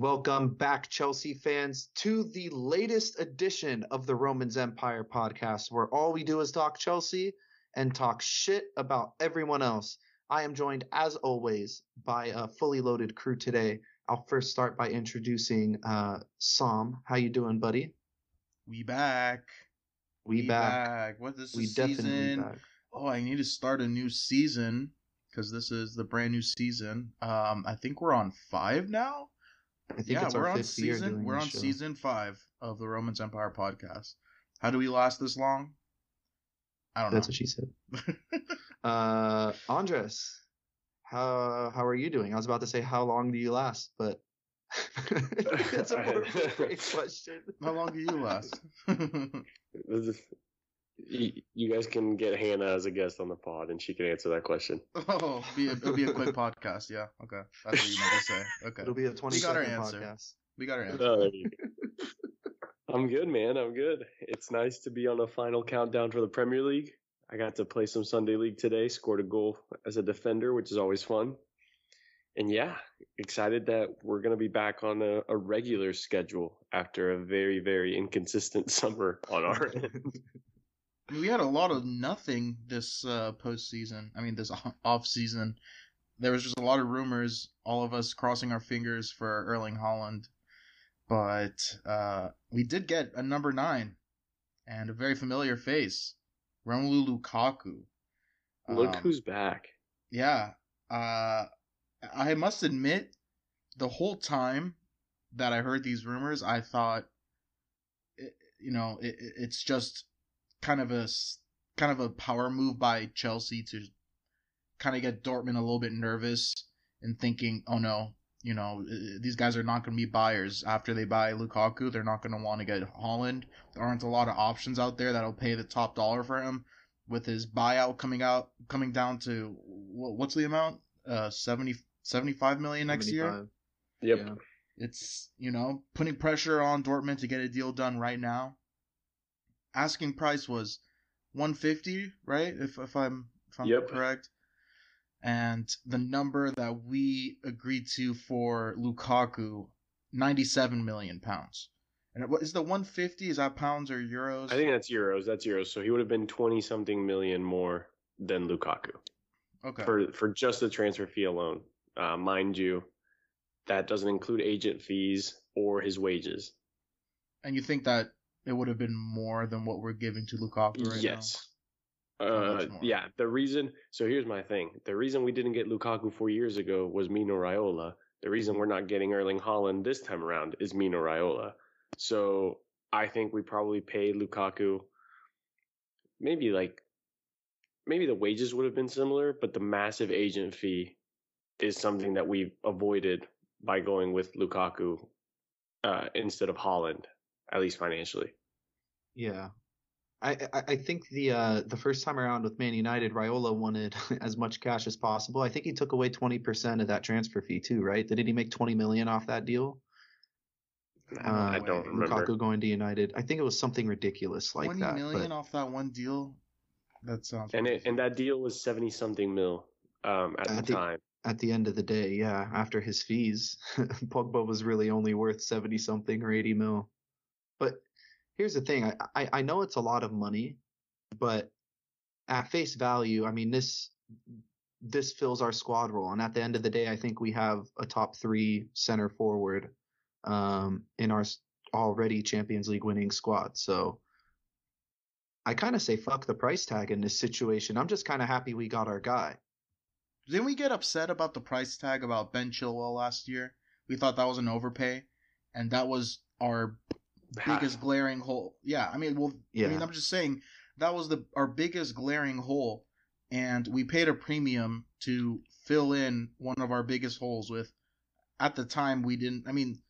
Welcome back, Chelsea fans, to the latest edition of the Romans Empire podcast, where all we do is talk Chelsea and talk shit about everyone else. I am joined, as always, by a fully loaded crew today. I'll first start by introducing uh, Sam. How you doing, buddy? We back. We, back. What this We is season? back. Oh, I need to start a new season because this is the brand new season. Um, I think we're on five now. I think yeah, it's we're our on fifth year season. doing We're on show. season five of the Romans Empire podcast. How do we last this long? I don't That's know. That's what she said. uh, Andres, how how are you doing? I was about to say how long do you last, but that's a more appropriate question. How long do you last? This is- you, you guys can get Hannah as a guest on the pod, and she can answer that question. oh, be a, it'll be a quick podcast. Yeah. Okay. That's what you meant to say. Okay. It'll be a twenty We got our answer. podcast. We got our answer. Oh, there you go. I'm good, man. I'm good. It's nice to be on a final countdown for the Premier League. I got to play some Sunday League today. Scored a goal as a defender, which is always fun. And yeah, excited that we're going to be back on a, a regular schedule after a very, very inconsistent summer on our end. I mean, we had a lot of nothing this uh, postseason. I mean, this off season. There was just a lot of rumors. All of us crossing our fingers for Erling Haaland, but uh, we did get a number nine and a very familiar face, Romelu Lukaku. Look Um, who's back. yeah. Uh, I must admit, the whole time that I heard these rumors, I thought, you know, it- it's just kind of a kind of a power move by Chelsea to kind of get Dortmund a little bit nervous and thinking, oh no, you know, these guys are not going to be buyers after they buy Lukaku. They're not going to want to get Haaland. There aren't a lot of options out there that'll pay the top dollar for him. With his buyout coming out, coming down to what's the amount? Uh, 70, 75 million next year. Yep. Yeah. It's you know putting pressure on Dortmund to get a deal done right now. Asking price was 150, right? If if I'm if I'm Yep. correct. And the number that we agreed to for Lukaku, 97 million pounds. And what is the 150? Is that pounds or euros? I think that's euros. That's euros. So he would have been 20 something million more than Lukaku. okay. for for just the transfer fee alone. Uh, mind you, that doesn't include agent fees or his wages. and you think that it would have been more than what we're giving to Lukaku right yes. How Uh, yeah. The reason. So here's my thing. The reason we didn't get Lukaku four years ago was Mino Raiola. The reason we're not getting Erling Haaland this time around is Mino Raiola. So I think we probably paid Lukaku maybe like maybe the wages would have been similar, but the massive agent fee is something that we've avoided by going with Lukaku uh, instead of Haaland, at least financially. Yeah. I, I I think the uh the first time around with Man United, Raiola wanted as much cash as possible. I think he took away twenty percent of that transfer fee too, right? Didn't he make twenty million off that deal? Uh, I don't way. remember. Lukaku going to United. I think it was something ridiculous like 20 that. million but off that one deal. That sounds. And it, and that deal was seventy something mil um, at I the think- time. at the end of the day, yeah, after his fees, Pogba was really only worth seventy something or eighty mil. But here's the thing: I, I I know it's a lot of money, but at face value, I mean this this fills our squad role, and at the end of the day, I think we have a top three center forward um, in our already Champions League winning squad. So. I kind of say fuck the price tag in this situation. I'm just kind of happy we got our guy. Didn't we get upset about the price tag about Ben Chilwell last year? We thought that was an overpay, and that was our biggest glaring hole. Yeah, I mean, well, I mean, I'm just saying that was the our biggest glaring hole, and we paid a premium to fill in one of our biggest holes with. At the time, we didn't. I mean,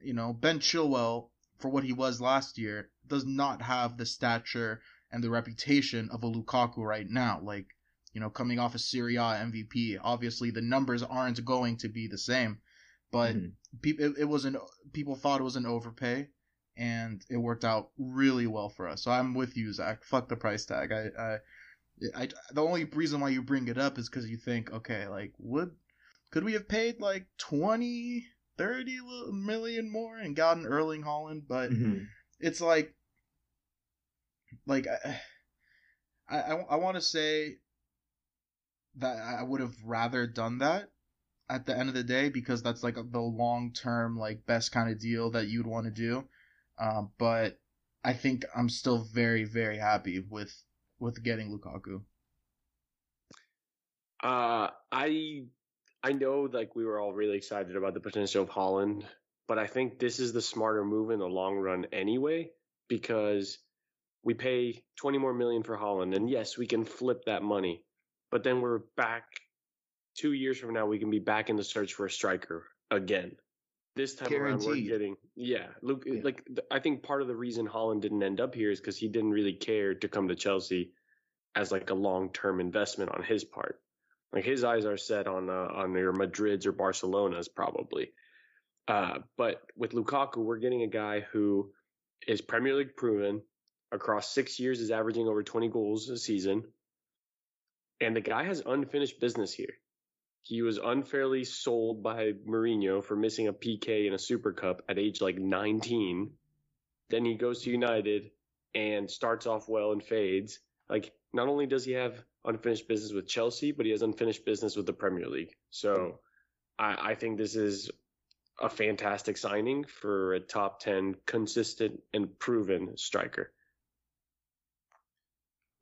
you know, Ben Chilwell for what he was last year does not have the stature and the reputation of a Lukaku right now. Like, you know, coming off a Serie A MVP, obviously the numbers aren't going to be the same, but Mhm. people it, it was an people thought it was an overpay and it worked out really well for us so i'm with you zach fuck the price tag i i, I the only reason why you bring it up is because you think okay like would could we have paid like 20 thirty million more and gotten Erling Haaland, but Mhm. it's like, like I, I, I want to say that I would have rather done that at the end of the day because that's like the long term like best kind of deal that you'd want to do. Um, but I think I'm still very very happy with with getting Lukaku. Uh, I I know like we were all really excited about the potential of Haaland, but I think this is the smarter move in the long run anyway because we pay 20 more million for Haaland and yes, we can flip that money. But then we're back 2 years from now we can be back in the search for a striker again. This time around we're Guaranteed. getting yeah, Luke Yeah. like I think part of the reason Haaland didn't end up here is cuz he didn't really care to come to Chelsea as like a long-term investment on his part. Like his eyes are set on uh, on your Madrids or Barcelonas probably. Uh, but with Lukaku, we're getting a guy who is Premier League proven. Across six years, is averaging over 20 goals a season, and the guy has unfinished business here. He was unfairly sold by Mourinho for missing a PK in a Super Cup at age like 19. Then he goes to United and starts off well and fades. Like, not only does he have unfinished business with Chelsea, but he has unfinished business with the Premier League. So I, I think this is a fantastic signing for a top 10 consistent and proven striker.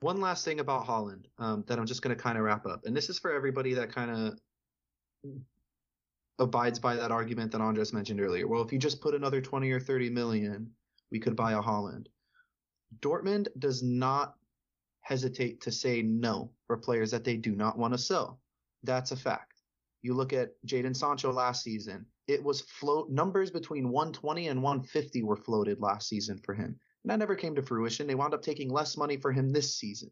One last thing about Haaland um, that I'm just going to kind of wrap up, and this is for everybody that kind of abides by that argument that Andres mentioned earlier. Well, if you just put another 20 or 30 million, we could buy a Haaland. Dortmund does not hesitate to say no for players that they do not want to sell. That's a fact. You look at Jadon Sancho last season. It was float numbers between 120 and 150 were floated last season for him. And that never came to fruition. They wound up taking less money for him this season.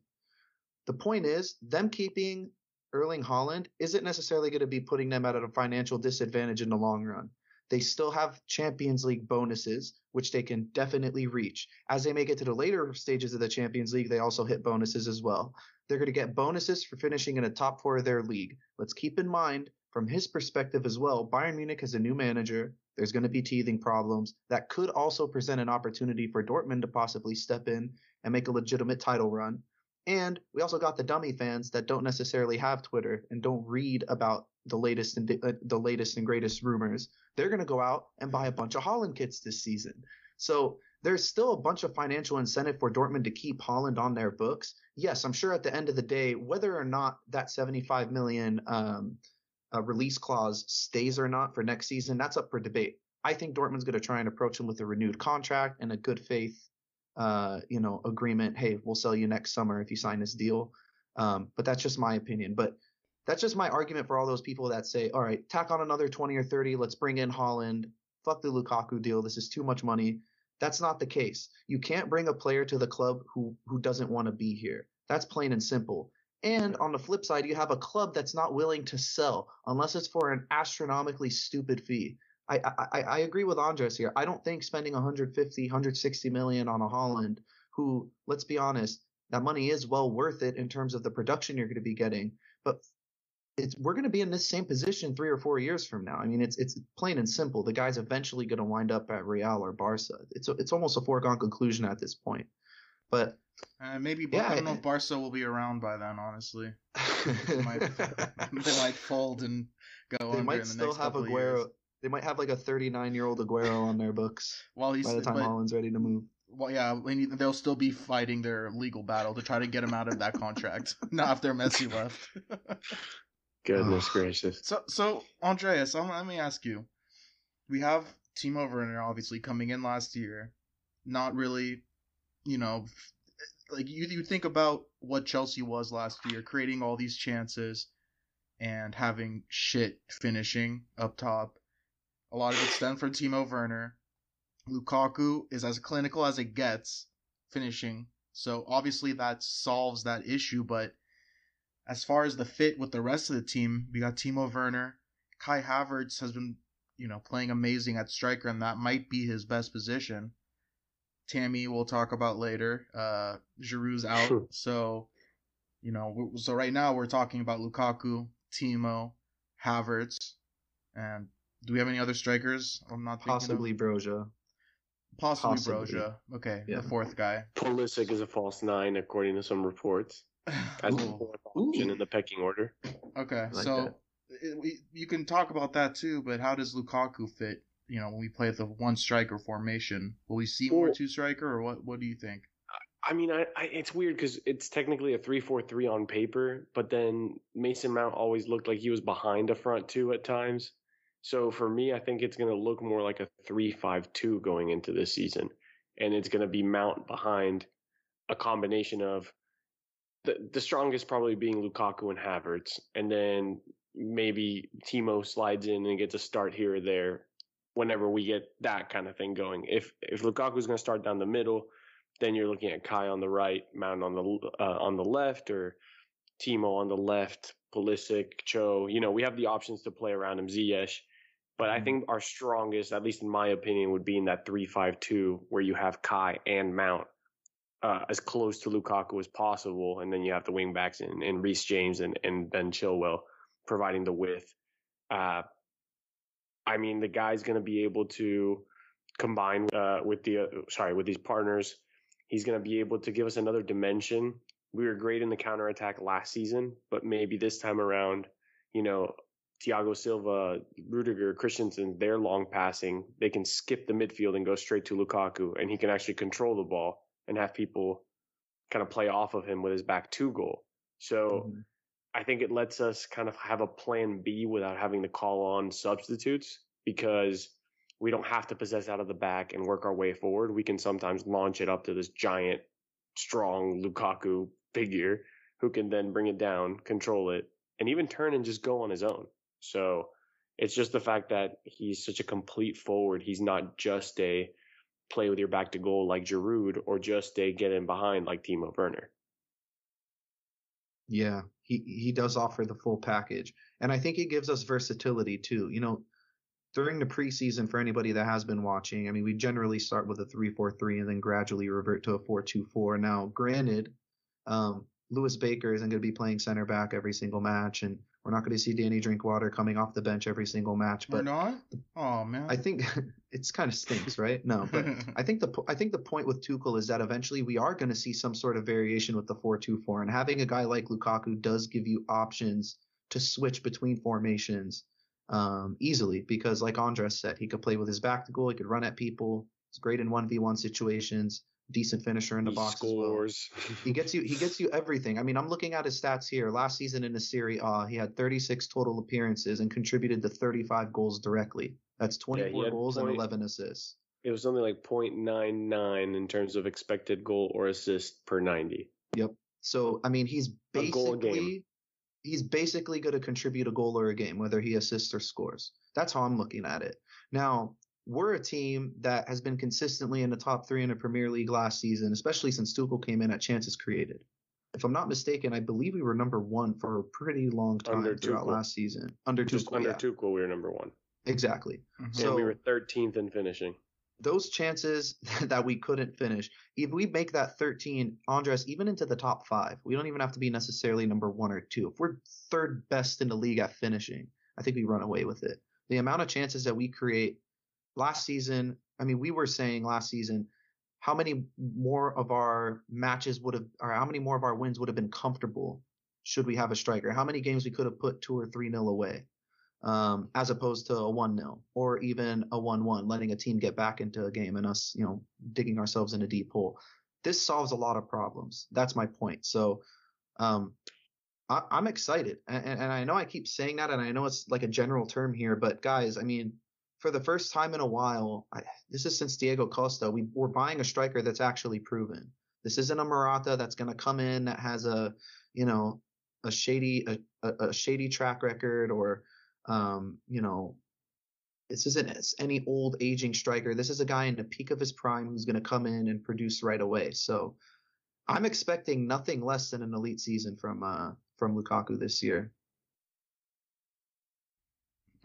The point is, them keeping Erling Haaland isn't necessarily going to be putting them at a financial disadvantage in the long run. They still have Champions League bonuses, which they can definitely reach. As they make it to the later stages of the Champions League, they also hit bonuses as well. They're going to get bonuses for finishing in a top four of their league. Let's keep in mind, from his perspective as well, Bayern Munich has a new manager. There's going to be teething problems. That could also present an opportunity for Dortmund to possibly step in and make a legitimate title run. And we also got the dummy fans that don't necessarily have Twitter and don't read about the latest and uh, the latest and greatest rumors. They're going to go out and buy a bunch of Haaland kits this season. So there's still a bunch of financial incentive for Dortmund to keep Haaland on their books. Yes, I'm sure at the end of the day, whether or not that 75 million um, uh, release clause stays or not for next season, that's up for debate. I think Dortmund's going to try and approach him with a renewed contract and a good faith, uh, you know, agreement. Hey, we'll sell you next summer if you sign this deal. Um, but that's just my opinion. But that's just my argument for all those people that say, all right, tack on another 20 or 30. Let's bring in Haaland. Fuck the Lukaku deal. This is too much money. That's not the case. You can't bring a player to the club who who doesn't want to be here. That's plain and simple. And on the flip side, you have a club that's not willing to sell unless it's for an astronomically stupid fee. I, I, I agree with Andres here. I don't think spending 150, 160 million on a Haaland, who, let's be honest, that money is well worth it in terms of the production you're going to be getting. But it's we're going to be in this same position three or four years from now. I mean, it's it's plain and simple. The guy's eventually going to wind up at Real or Barca. It's a, it's almost a foregone conclusion at this point. But Uh, maybe Yeah, I don't know if Barca will be around by then. Honestly, they might they might fold and go they might in the still have Aguero. years. They might have like a 39 year old Aguero on their books While he's by the time but, Haaland's ready to move. well, yeah, when he- they'll still be fighting their legal battle to try to get him out of that contract. Not after Messi left. Goodness gracious. So, so Andreas, let me ask you. We have Timo Werner obviously coming in last year, not really, you know, like you you think about what Chelsea was last year, creating all these chances and having shit finishing up top. A lot of it stemmed from Timo Werner. Lukaku is as clinical as it gets finishing, so obviously that solves that issue, but as far as the fit with the rest of the team, we got Timo Werner. Kai Havertz has been, you know, playing amazing at striker, and that might be his best position. Tammy, we'll talk about later. Uh, Giroud's out, so you know. So right now we're talking about Lukaku, Timo, Havertz, and Do we have any other strikers? I'm not thinking Possibly Of? Broja. Possibly, possibly. Broja. Okay, Yeah. the fourth guy. Pulisic is a false nine, according to some reports, as the Cool. fourth option in the pecking order. Okay, like so it, we, you can talk about that too, but how does Lukaku fit? You know, when we play the one striker formation, will we see more Well- two striker, or what? What do you think? I mean, I, I it's weird because it's technically a three-four-three on paper, but then Mason Mount always looked like he was behind a front two at times. So for me, I think it's going to look more like a three-five-two going into this season, and it's going to be Mount behind a combination of the the strongest probably being Lukaku and Havertz, and then maybe Timo slides in and gets a start here or there whenever we get that kind of thing going. If if Lukaku's going to start down the middle then you're looking at Kai on the right, Mount on the uh, on the left, or Timo on the left, Pulisic, Cho. You know, we have the options to play around him, Ziyech. But I Mhm. think our strongest, at least in my opinion, would be in that three-five-two, where you have Kai and Mount uh, as close to Lukaku as possible, and then you have the wingbacks and, and Reece James and, and Ben Chilwell providing the width. Uh, I mean, the guy's going to be able to combine uh, with the uh, sorry with these partners. He's going to be able to give us another dimension. We were great in the counterattack last season, but maybe this time around, you know, Thiago Silva, Rudiger, Christensen, they're long passing. They can skip the midfield and go straight to Lukaku, and he can actually control the ball and have people kind of play off of him with his back two goal. So Mhm. I think it lets us kind of have a plan B without having to call on substitutes because we don't have to possess out of the back and work our way forward. We can sometimes launch it up to this giant, strong Lukaku figure who can then bring it down, control it, and even turn and just go on his own. So it's just the fact that he's such a complete forward. He's not just a play with your back to goal like Giroud or just a get in behind like Timo Werner. Yeah, he he does offer the full package, and I think it gives us versatility too. You know, during the preseason, for anybody that has been watching, I mean, we generally start with a three-four-three and then gradually revert to a four-two-four. Now, granted, um, Lewis Baker isn't going to be playing center back every single match, and we're not going to see Danny Drinkwater coming off the bench every single match. We're But not. Oh man. I think it's kind of stinks, right? No, but I think the I think the point with Tuchel is that eventually we are going to see some sort of variation with the 4-2-4 and having a guy like Lukaku does give you options to switch between formations um, easily because like Andres said, he could play with his back to goal, he could run at people. He's great in 1v1 situations, decent finisher in the He box as well. scores. He gets you he gets you everything. I mean, I'm looking at his stats here. Last season in the Serie A, he had 36 total appearances and contributed to 35 goals directly. That's 24 had goals and point- 11 assists. it was something like 0.99 in terms of expected goal or assist per 90. Yep. So I mean, he's A goal a game. basically he's basically going to contribute a goal or a game, whether he assists or scores. That's how I'm looking at it. Now we're a team that has been consistently in the top three in the Premier League last season, especially since Tuchel came in at chances created. If I'm not mistaken, I believe we were number one for a pretty long time Under throughout Tuchel. last season. Under Just Tuchel, under yeah, Tuchel, we were number one. exactly. Mhm. and So- we were 13th in finishing. those chances that we couldn't finish, if we make that 13, Andres, even into the top five, we don't even have to be necessarily number one or two. If we're third best in the league at finishing, I think we run away with it. The amount of chances that we create last season, I mean, we were saying last season, how many more of our matches would have, or how many more of our wins would have been comfortable should we have a striker? How many games we could have put two or three nil away? um, as opposed to a 1 nil or even a 1 1, letting a team get back into a game and us, you know, digging ourselves in a deep hole. This solves a lot of problems. That's my point. So, um, I, I'm excited. And, and I know I keep saying that, and I know it's like a general term here, but guys, I mean, for the first time in a while, I, this is since Diego Costa, we, we're buying a striker that's actually proven. This isn't a Morata that's going to come in that has a, you know, a shady, a, a, a shady track record or, um, you know, this isn't any old aging striker. This is a guy in the peak of his prime who's going to come in and produce right away. So I'm expecting nothing less than an elite season from uh from Lukaku this year.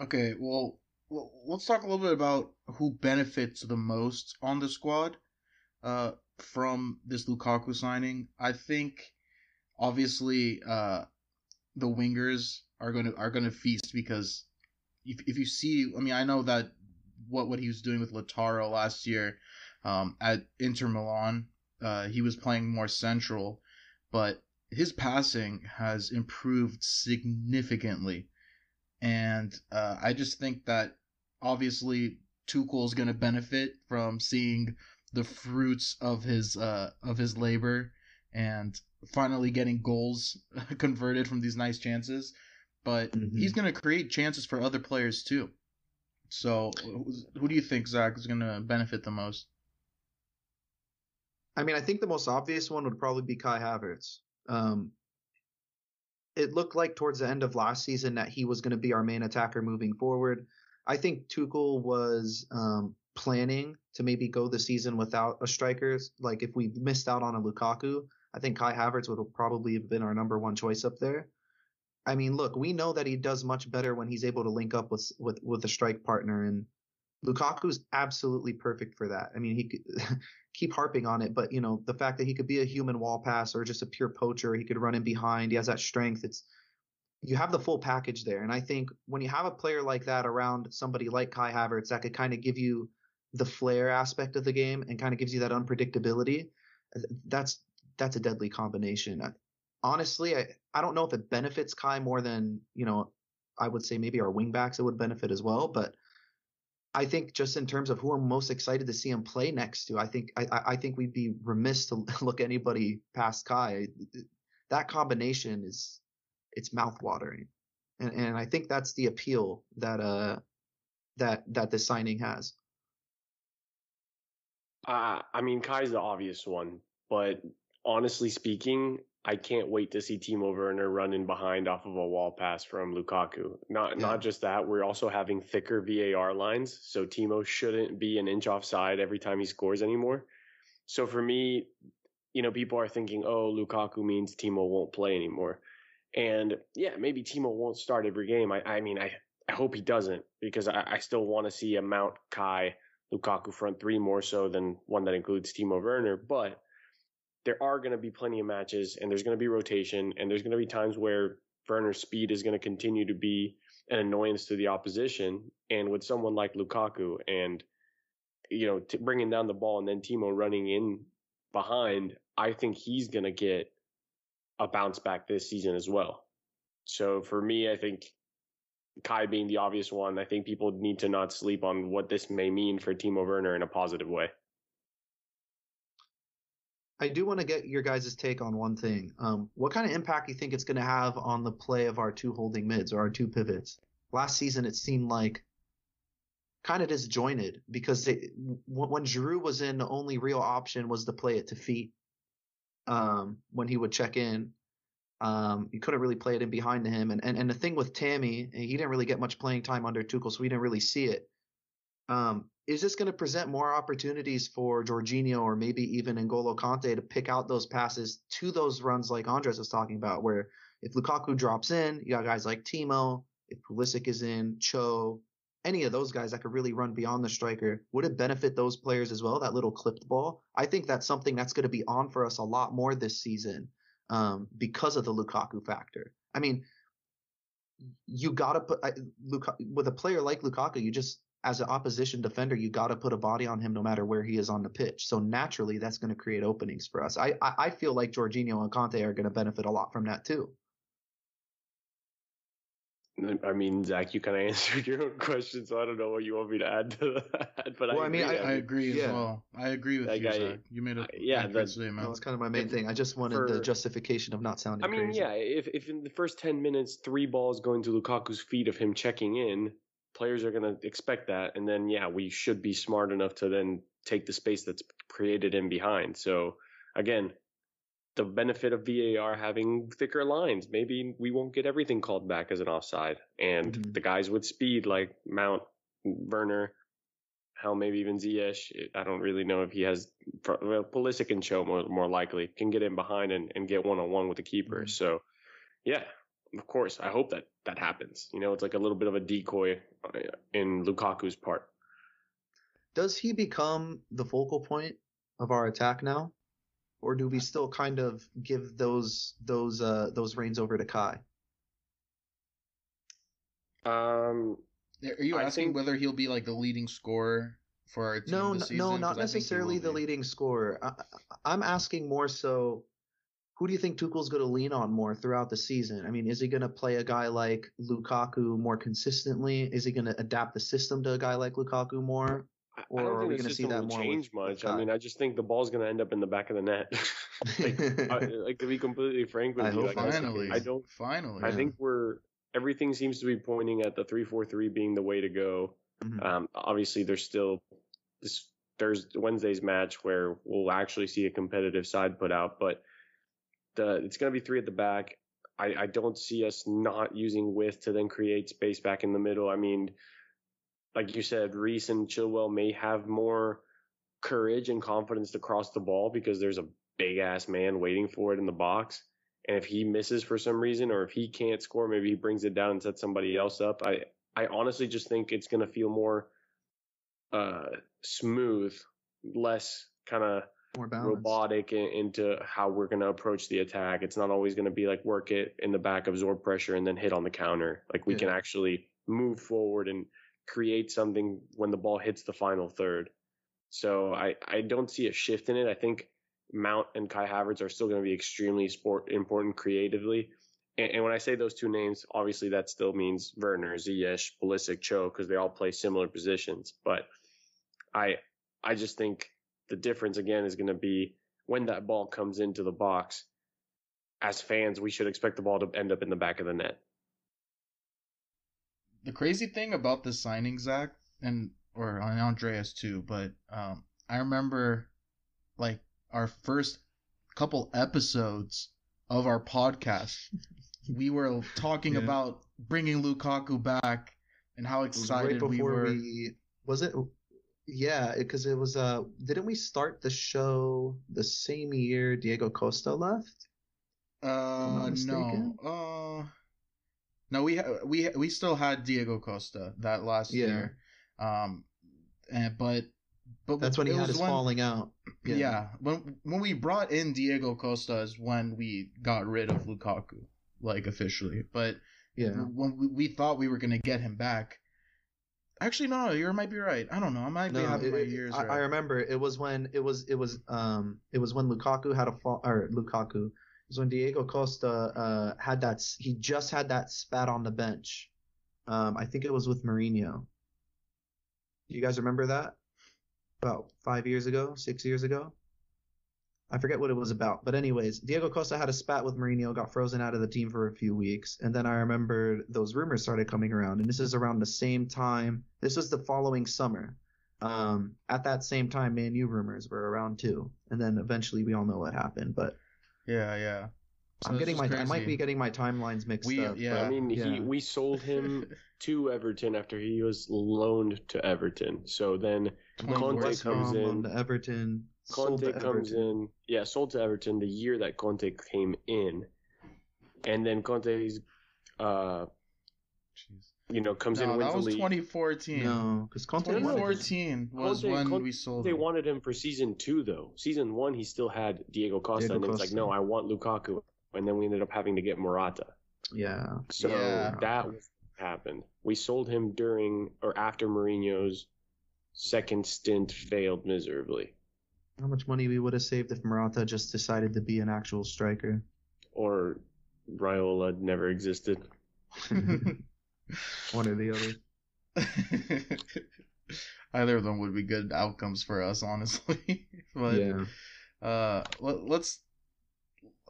Okay, well, let's talk a little bit about who benefits the most on the squad uh, from this Lukaku signing. I think, obviously, uh, the wingers are gonna are gonna feast because if if you see, I mean, I know that what what he was doing with Lautaro last year um, at Inter Milan, uh, he was playing more central, but his passing has improved significantly, and uh, I just think that obviously Tuchel is going to benefit from seeing the fruits of his uh, of his labor and finally getting goals converted from these nice chances. But mm-hmm. he's going to create chances for other players too. So, who do you think Zach is going to benefit the most? I mean, I think the most obvious one would probably be Kai Havertz. Um, it looked like towards the end of last season that he was going to be our main attacker moving forward. I think Tuchel was um, planning to maybe go the season without a striker. Like if we missed out on a Lukaku, I think Kai Havertz would have probably been our number one choice up there. I mean, look, we know that he does much better when he's able to link up with with with a strike partner, and Lukaku's absolutely perfect for that. I mean, he could keep harping on it, but you know, the fact that he could be a human wall pass or just a pure poacher, he could run in behind, he has that strength. It's you have the full package there. And I think when you have a player like that around somebody like Kai Havertz, that could kind of give you the flair aspect of the game and kind of gives you that unpredictability. That's that's a deadly combination. Honestly, I, I don't know if it benefits Kai more than, you know, I would say maybe our wingbacks it would benefit as well. But I think just in terms of who I'm most excited to see him play next to, I think I, I think we'd be remiss to look anybody past Kai. That combination is it's mouthwatering, and and I think that's the appeal that uh that that this signing has. Uh, I mean, Kai's the obvious one, but honestly speaking, I can't wait to see Timo Werner running behind off of a wall pass from Lukaku. Not yeah. not just that, we're also having thicker VAR lines, so Timo shouldn't be an inch offside every time he scores anymore. So for me, you know, people are thinking, "Oh, Lukaku means Timo won't play anymore." And yeah, maybe Timo won't start every game. I, I mean, I, I hope he doesn't because I, I still want to see a Mount Kai Lukaku front three more so than one that includes Timo Werner. But there are going to be plenty of matches and there's going to be rotation and there's going to be times where Werner's speed is going to continue to be an annoyance to the opposition. And with someone like Lukaku and, you know, t- bringing down the ball and then Timo running in behind, I think he's going to get a bounce back this season as well. So for me, I think Kai being the obvious one, I think people need to not sleep on what this may mean for Timo Werner in a positive way. I do want to get your guys' take on one thing. Um, what kind of impact do you think it's going to have on the play of our two holding mids or our two pivots? Last season, it seemed like kind of disjointed because they, when Giroud was in, the only real option was to play it to feet um, when he would check in. Um, you couldn't really play it in behind him. And, and, and the thing with Tammy, he didn't really get much playing time under Tuchel, so we didn't really see it. Um, is this going to present more opportunities for Jorginho or maybe even N'Golo Kante to pick out those passes to those runs like Andres was talking about, where if Lukaku drops in, you got guys like Timo, if Pulisic is in, Cho, any of those guys that could really run beyond the striker, would it benefit those players as well? That little clipped ball. I think that's something that's going to be on for us a lot more this season um, because of the Lukaku factor. I mean, you got to put I, Luka, with a player like Lukaku, you just as an opposition defender, you got to put a body on him no matter where he is on the pitch. So naturally, that's going to create openings for us. I I, I feel like Jorginho and Kante are going to benefit a lot from that too. I mean, Zach, you kind of answered your own question, so I don't know what you want me to add to that. But well, I, I mean, I, I, agree yeah. as well. I agree with that you, guy, Zach. You made a yeah, that, statement. That was kind of my main if, thing. I just wanted for, the justification of not sounding. I mean, crazy. yeah, if if in the first ten minutes three balls going to Lukaku's feet of him checking in, players are going to expect that, and then yeah, we should be smart enough to then take the space that's created in behind. So again, the benefit of VAR having thicker lines. Maybe we won't get everything called back as an offside. And mm-hmm. the guys with speed like Mount, Werner, hell, maybe even Ziyech. I don't really know if he has. Well, Pulisic and Cho more, more likely can get in behind and, and get one on one with the keeper. Mm-hmm. So, yeah, of course, I hope that that happens. You know, it's like a little bit of a decoy uh, in Lukaku's part. Does he become the focal point of our attack now? Or do we still kind of give those those uh, those reins over to Kai? Um, Are you asking think- whether he'll be like the leading scorer for our team No, this season? no, 'Cause not I think he necessarily the be. leading scorer. I, I- I'm asking more so, who do you think Tuchel's going to lean on more throughout the season? I mean, is he going to play a guy like Lukaku more consistently? Is he going to adapt the system to a guy like Lukaku more? Or don't are think we the gonna see that more change much. I mean, I just think the ball's going to end up in the back of the net. like, I, like to be completely frank with I you, hope like, I- Finally, I don't. Finally, I think we're everything seems to be pointing at the three four three being the way to go. Mhm. Um, obviously, there's still this Thursday Wednesday's match where we'll actually see a competitive side put out, but the it's going to be three at the back. I, I don't see us not using width to then create space back in the middle. I mean, like you said, Reece and Chilwell may have more courage and confidence to cross the ball because there's a big ass man waiting for it in the box. And if he misses for some reason, or if he can't score, maybe he brings it down and sets somebody else up. I, I honestly just think it's going to feel more uh, smooth, less kind of robotic in, into how we're going to approach the attack. It's not always going to be like work it in the back, absorb pressure, and then hit on the counter. Like we Yeah. can actually move forward and create something when the ball hits the final third. So I, I don't see a shift in it. I think Mount and Kai Havertz are still going to be extremely sport important creatively. And, and when I say those two names, obviously that still means Werner, Ziyech, Pulisic, Cho, because they all play similar positions. But I I just think the difference again is going to be when that ball comes into the box. As fans, we should expect the ball to end up in the back of the net. The crazy thing about the signing, Zach, and or on Andreas too, but um, I remember like our first couple episodes of our podcast, we were talking Yeah. about bringing Lukaku back and how excited right we before were. we was it yeah because it was uh didn't we start the show the same year diego costa left I'm Uh, no, uh, no, we ha- we ha- we still had Diego Costa that last Yeah. year, um, and but but that's when he had was his when- falling out Yeah. when when we brought in Diego Costa is when we got rid of Lukaku, like officially. But yeah when we, we thought we were gonna get him back, actually no, you might be right. I don't know. I might be having it- my years I, right. I remember it was when it was it was um it was when lukaku had a fall or lukaku was when diego costa uh had that he just had that spat on the bench um i think it was with Mourinho. you guys remember that about five years ago six years ago I forget what it was about, but anyways, Diego Costa had a spat with Mourinho, got frozen out of the team for a few weeks, and then I remember those rumors started coming around, and this is around the same time. This was the following summer. Um, at that same time, Man U rumors were around too, and then eventually we all know what happened. But yeah, yeah. So I'm getting is my, I might be getting my timelines mixed We- up. yeah. I mean, he we sold him to Everton after he was loaned to Everton. So then Conte West comes Ham in. to Everton. sold Conte to comes Everton. in, yeah, sold to Everton the year that Conte came in, and then Conte's, uh, Jeez. You know, comes in No, wins that was the league. 2014. No, because Conte 2014 was Conte- when Conte- we sold They him. wanted him for season two, though. Season one, he still had Diego Costa, Diego and then it's like, no, I want Lukaku, and then we ended up having to get Morata. Yeah. So Yeah. that happened. We sold him during or after Mourinho's second stint failed miserably, How much money we would have saved if Morata just decided to be an actual striker. or Raiola never existed. One or the other. Either of them would be good outcomes for us, honestly. but yeah. uh, let, let's.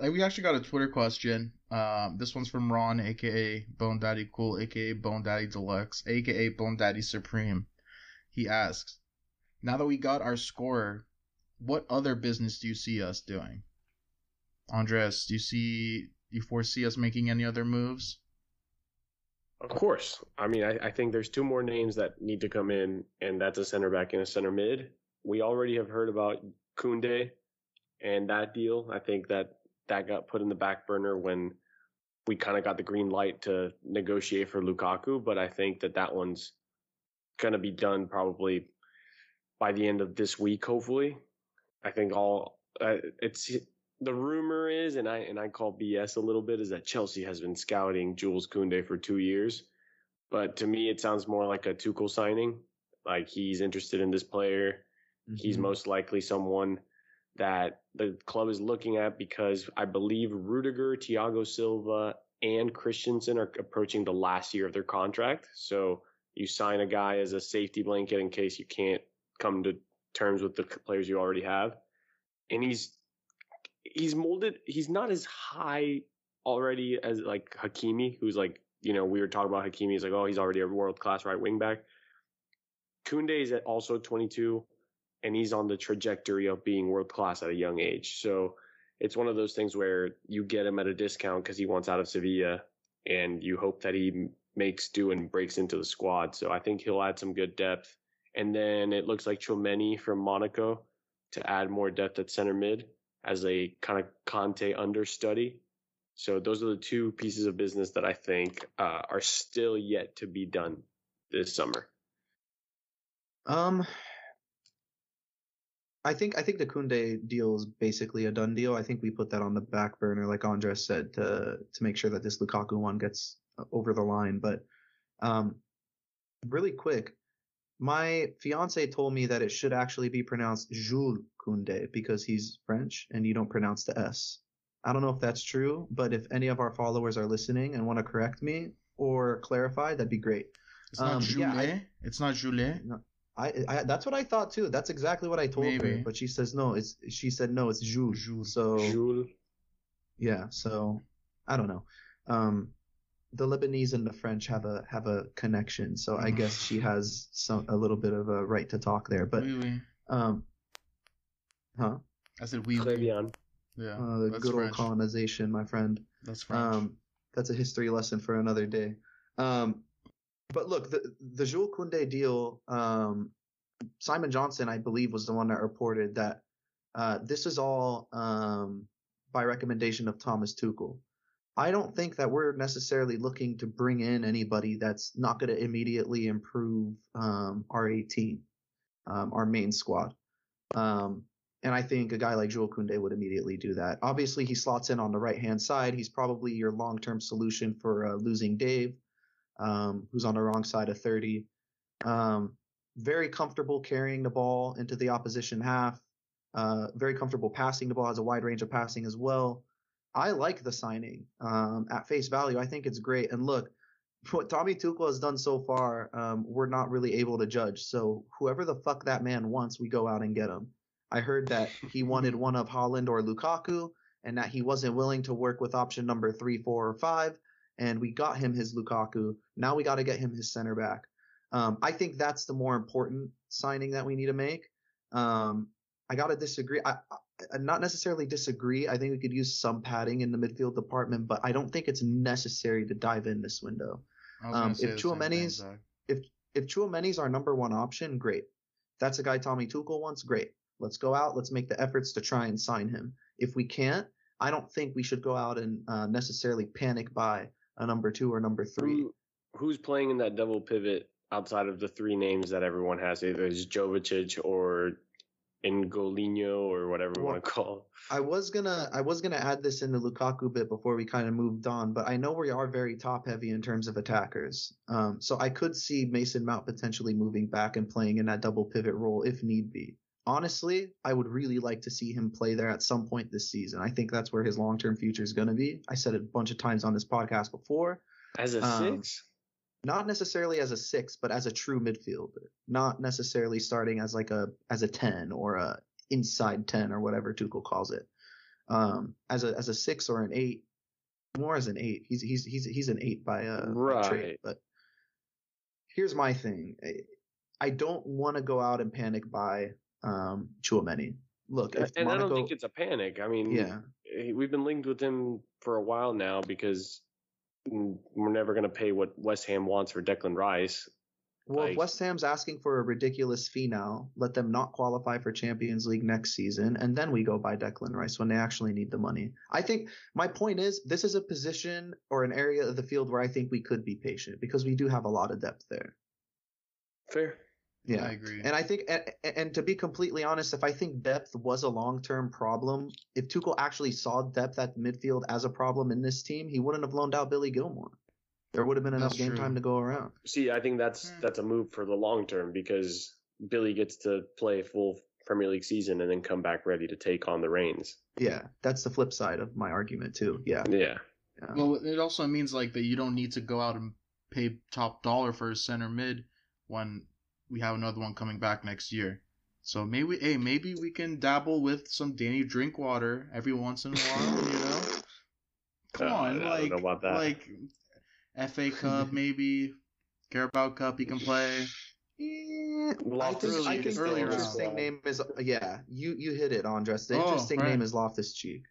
uh, We actually got a Twitter question. Um, this one's from Ron, aka Bone Daddy Cool, aka Bone Daddy Deluxe, aka Bone Daddy Supreme. He asks, "Now that we got our scorer, what other business do you see us doing?" Andres, do you see? Do you foresee us making any other moves? Of course. I mean, I, I think there's two more names that need to come in, and that's a center back and a center mid. We already have heard about Koundé and that deal. I think that that got put in the back burner when we kind of got the green light to negotiate for Lukaku, but I think that that one's going to be done probably by the end of this week, hopefully. I think all uh, it's the rumor is, and I and I call BS a little bit, is that Chelsea has been scouting Jules Kounde for two years. but to me, it sounds more like a Tuchel signing. Like he's interested in this player. Mm-hmm. He's most likely someone that the club is looking at because I believe Rudiger, Thiago Silva, and Christensen are approaching the last year of their contract. So you sign a guy as a safety blanket in case you can't come to terms with the players you already have. And he's he's molded. He's not as high already as like Hakimi, who's like you know we were talking about Hakimi. He's like oh he's already a world class right wing back. Koundé is also 22, and he's on the trajectory of being world class at a young age. So it's one of those things where you get him at a discount because he wants out of Sevilla, and you hope that he makes do and breaks into the squad. So I think he'll add some good depth. And then it looks like Tchouameni from Monaco to add more depth at center mid as a kind of Kante understudy. So those are the two pieces of business that I think uh, are still yet to be done this summer. Um, I think I think the Koundé deal is basically a done deal. I think we put that on the back burner, like Andres said, to to make sure that this Lukaku one gets uh, over the line. But um, really quick, my fiance told me that it should actually be pronounced Jules Koundé because he's French and you don't pronounce the S. I don't know if that's true, but if any of our followers are listening and want to correct me or clarify, that'd be great. It's not um, Jules. Yeah, it's not Jules. No, I, I, that's what I thought too. That's exactly what I told Maybe. her, but she says no. It's she said no. It's Jules. Jules. So Jules. Yeah. So I don't know. Um, the Lebanese and the French have a have a connection, so I guess she has some a little bit of a right to talk there. But oui, oui. um, huh? I said we. Oui, Yeah. Uh, the good French. old colonization, my friend. That's French. Um, that's a history lesson for another day. Um, but look, the the Jules Koundé deal. Um, Simon Johnson, I believe, was the one that reported that uh, this is all um, by recommendation of Thomas Tuchel. I don't think that we're necessarily looking to bring in anybody that's not going to immediately improve um, our 18, um, our main squad. Um, and I think a guy like Jules Koundé would immediately do that. Obviously, he slots in on the right hand side. He's probably your long term solution for uh, losing Dave, um, who's on the wrong side of 30. Um, very comfortable carrying the ball into the opposition half. Uh, very comfortable passing the ball, has a wide range of passing as well. I like the signing um, at face value. I think it's great. And look, what Tommy Tuchel has done so far, um, we're not really able to judge. So whoever the fuck that man wants, we go out and get him. I heard that he wanted one of Haaland or Lukaku, and that he wasn't willing to work with option number three, four, or five. And we got him his Lukaku. Now we got to get him his center back. Um, I think that's the more important signing that we need to make. Um, I gotta disagree. I, not necessarily disagree. I think we could use some padding in the midfield department, but I don't think it's necessary to dive in this window. Um, if Tchouameni's if if Tchouameni's our number one option, great. That's a guy Tommy Tuchel wants, great. Let's go out. Let's make the efforts to try and sign him. If we can't, I don't think we should go out and uh, necessarily panic buy a number two or number three. Who, who's playing in that double pivot outside of the three names that everyone has? Either it's Jovetic or Ngolino or whatever we well, want to call. I was gonna I was gonna add this in the Lukaku bit before we kind of moved on, but I know we are very top heavy in terms of attackers. Um, so I could see Mason Mount potentially moving back and playing in that double pivot role if need be. Honestly, I would really like to see him play there at some point this season. I think that's where his long term future is gonna be. I said it a bunch of times on this podcast before. As a um, six? not necessarily as a six, but as a true midfielder, not necessarily starting as like a as a ten or a inside ten or whatever Tuchel calls it. Um, as a as a six or an eight, more as an eight. He's he's he's he's an eight by a, right. trade. But here's my thing: I don't want to go out and panic buy um Tchouameni. Look, and Monaco, I don't think it's a panic. I mean, yeah, we've been linked with him for a while now because we're never going to pay what West Ham wants for Declan Rice. Well, like, if West Ham's asking for a ridiculous fee now, let them not qualify for Champions League next season, and then we go buy Declan Rice when they actually need the money. I think my point is this is a position or an area of the field where I think we could be patient because we do have a lot of depth there. Fair. Yeah, I agree. And I think, and, and, to be completely honest, if I think depth was a long term problem, if Tuchel actually saw depth at midfield as a problem in this team, he wouldn't have loaned out Billy Gilmour. There would have been enough That's game true. time to go around. See, I think that's Hmm. that's a move for the long term because Billy gets to play a full Premier League season and then come back ready to take on the reins. Yeah, that's the flip side of my argument too. Yeah. Yeah. yeah. Well, it also means like that you don't need to go out and pay top dollar for a center mid when we have another one coming back next year. So maybe, hey, maybe we can dabble with some Danny Drinkwater every once in a while. You know, come Uh, on, I don't like know about that. like FA Cup maybe, Carabao Cup he can play. Eh, I Loftus think, I think is the still around. interesting name is yeah. You you hit it, Andres. The Oh, interesting right. name is Loftus Cheek.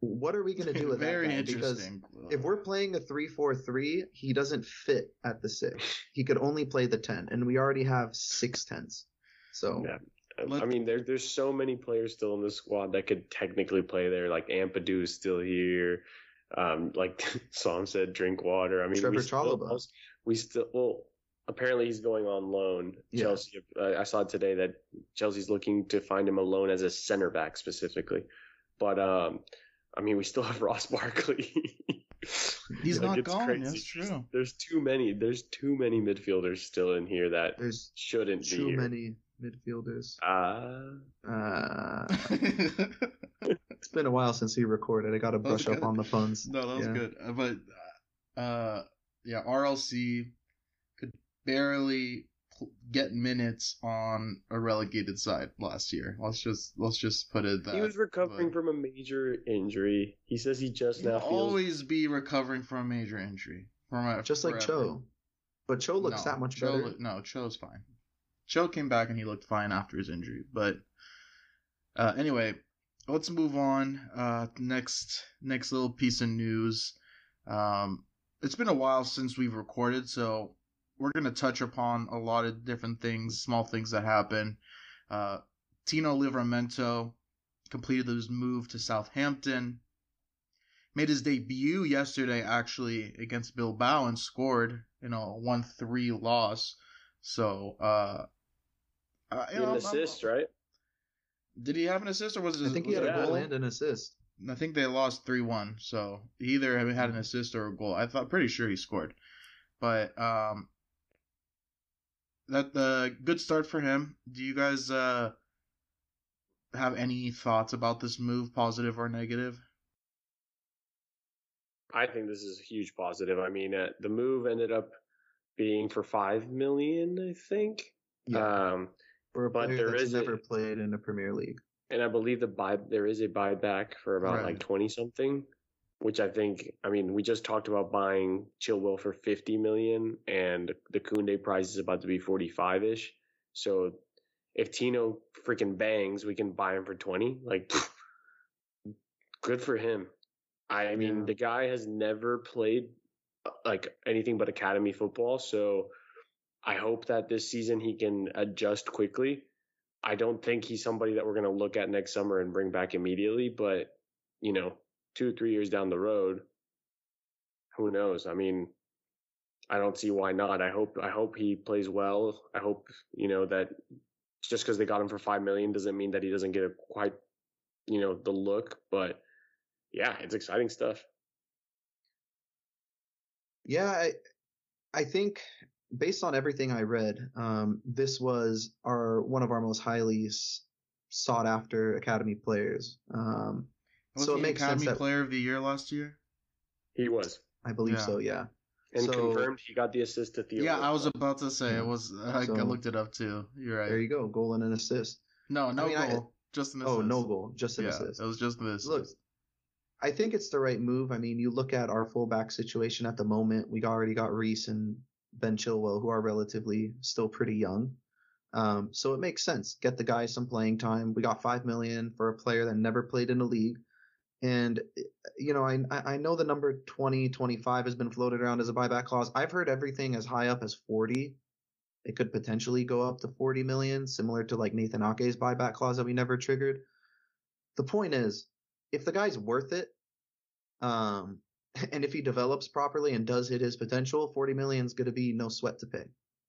What are we gonna do with Very that guy? Because interesting. if we're playing a three-four-three, he doesn't fit at the six. He could only play the ten, and we already have six tens. So Yeah. I mean, there, there's so many players still in the squad that could technically play there. Like Ampadu is still here. Um, like Sam said, Drinkwater. I mean, Trevoh we still, we still well. Apparently, he's going on loan. Yeah. Chelsea. Uh, I saw today that Chelsea's looking to find him a loan as a center back specifically. But um, I mean, we still have Ross Barkley. He's not it's gone, crazy. that's true. There's too many. There's too many midfielders still in here that there's shouldn't be too many midfielders. Uh, Uh, it's been a while since he recorded. I got to brush up good. on the puns. No, that was Yeah. good. Uh, But uh, yeah, RLC could barely get minutes on a relegated side last year. Let's just let's just put it that. he was recovering but- from a major injury. He says he just He'll now feels. always be recovering from a major injury. From a, Just like forever. Cho. But Cho looks No, that much Cho better. look- no, Cho's fine. Cho came back and he looked fine after his injury. But uh, anyway, let's move on. Uh, next next little piece of news. Um, it's been a while since we've recorded, so we're gonna touch upon a lot of different things, small things that happen. Uh, Tino Livramento completed his move to Southampton. Made his debut yesterday, actually, against Bilbao and scored in a one-three loss. So, uh, uh, you An know, I'm- assist, I'm- right? Did he have an assist or was it? I think he had a goal and an assist. I think they lost three one. So he either had an assist or a goal. I thought pretty sure he scored, but um, that the good start for him. Do you guys uh have any thoughts about this move, positive or negative? I think this is a huge positive. I mean, uh, the move ended up being for five million, I think. Yeah. Um, For a but player there that's is a- never played in a Premier League. and I believe the buy there is a buyback for about Right. like twenty something, which I think. I mean, we just talked about buying Chilwell for fifty million, and the Koundé price is about to be forty five ish. So if Tino freaking bangs, we can buy him for twenty. Like, good for him. I mean, Yeah. the guy has never played uh, like anything but academy football, so I hope that this season he can adjust quickly. I don't think he's somebody that we're going to look at next summer and bring back immediately, but you know, two three years down the road, who knows? I mean, I don't see why not. I hope I hope he plays well. I hope you know that just because they got him for five million doesn't mean that he doesn't get a quite you know the look. But yeah, it's exciting stuff. Yeah, I, I think based on everything I read, um, this was our one of our most highly sought after academy players. Um, Was so he it makes Academy sense that Player of the Year last year? He was I believe Yeah. so. Yeah. and So- confirmed he got the assist to Theo. yeah, I was about to say Yeah. it was. I, I So- looked it up too. You're right. There you go, goal and an assist. no, no I mean, I- goal, just an assist. Oh, no goal, just an yeah, assist. it was just an assist. Look, I think it's the right move. I mean, you look at our fullback situation at the moment. We already got Reece and Ben Chilwell, who are relatively still pretty young. Um, so it makes sense. Get the guy some playing time. We got five million for a player that never played in a league. And you know, I I know the number 20, 25 has been floated around as a buyback clause. I've heard everything as high up as 40. It could potentially go up to 40 million, similar to like Nathan Ake's buyback clause that we never triggered. The point is, if the guy's worth it, um, and if he develops properly and does hit his potential, 40 million is going to be no sweat to pay.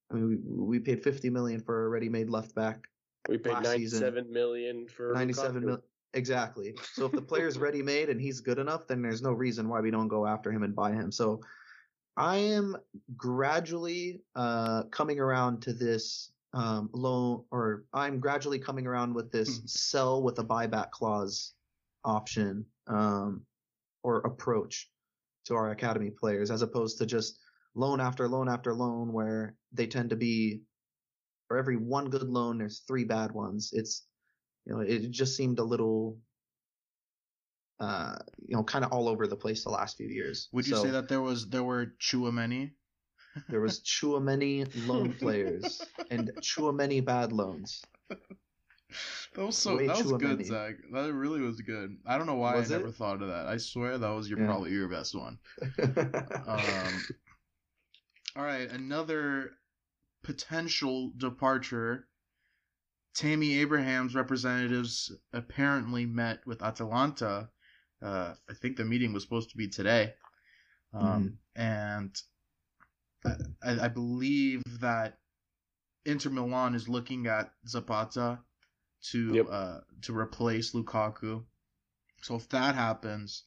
I mean, we, we paid 50 million for a ready-made left back, we paid last season. ninety-seven million for 97 Lukaku. million. Exactly. So if the player's ready-made and he's good enough, then there's no reason why we don't go after him and buy him. So I am gradually uh, coming around to this um, loan, or I'm gradually coming around with this Hmm. sell with a buyback clause option um, or approach to our academy players, as opposed to just loan after loan after loan, where they tend to be for every one good loan, there's three bad ones. It's you know, it just seemed a little. Uh, you know, kind of all over the place the last few years. Would you So- say that there was there were Tchouaméni? there was too many loan players and too many bad loans. That was so Way that was good, many. Zach. That really was good. I don't know why Was I it? never thought of that. I swear that was your Yeah. probably your best one. Um, all right, another potential departure. Tammy Abraham's representatives apparently met with Atalanta. Uh, I think the meeting was supposed to be today, um, and I, I believe that Inter Milan is looking at Zapata to Yep. uh, to replace Lukaku. So if that happens,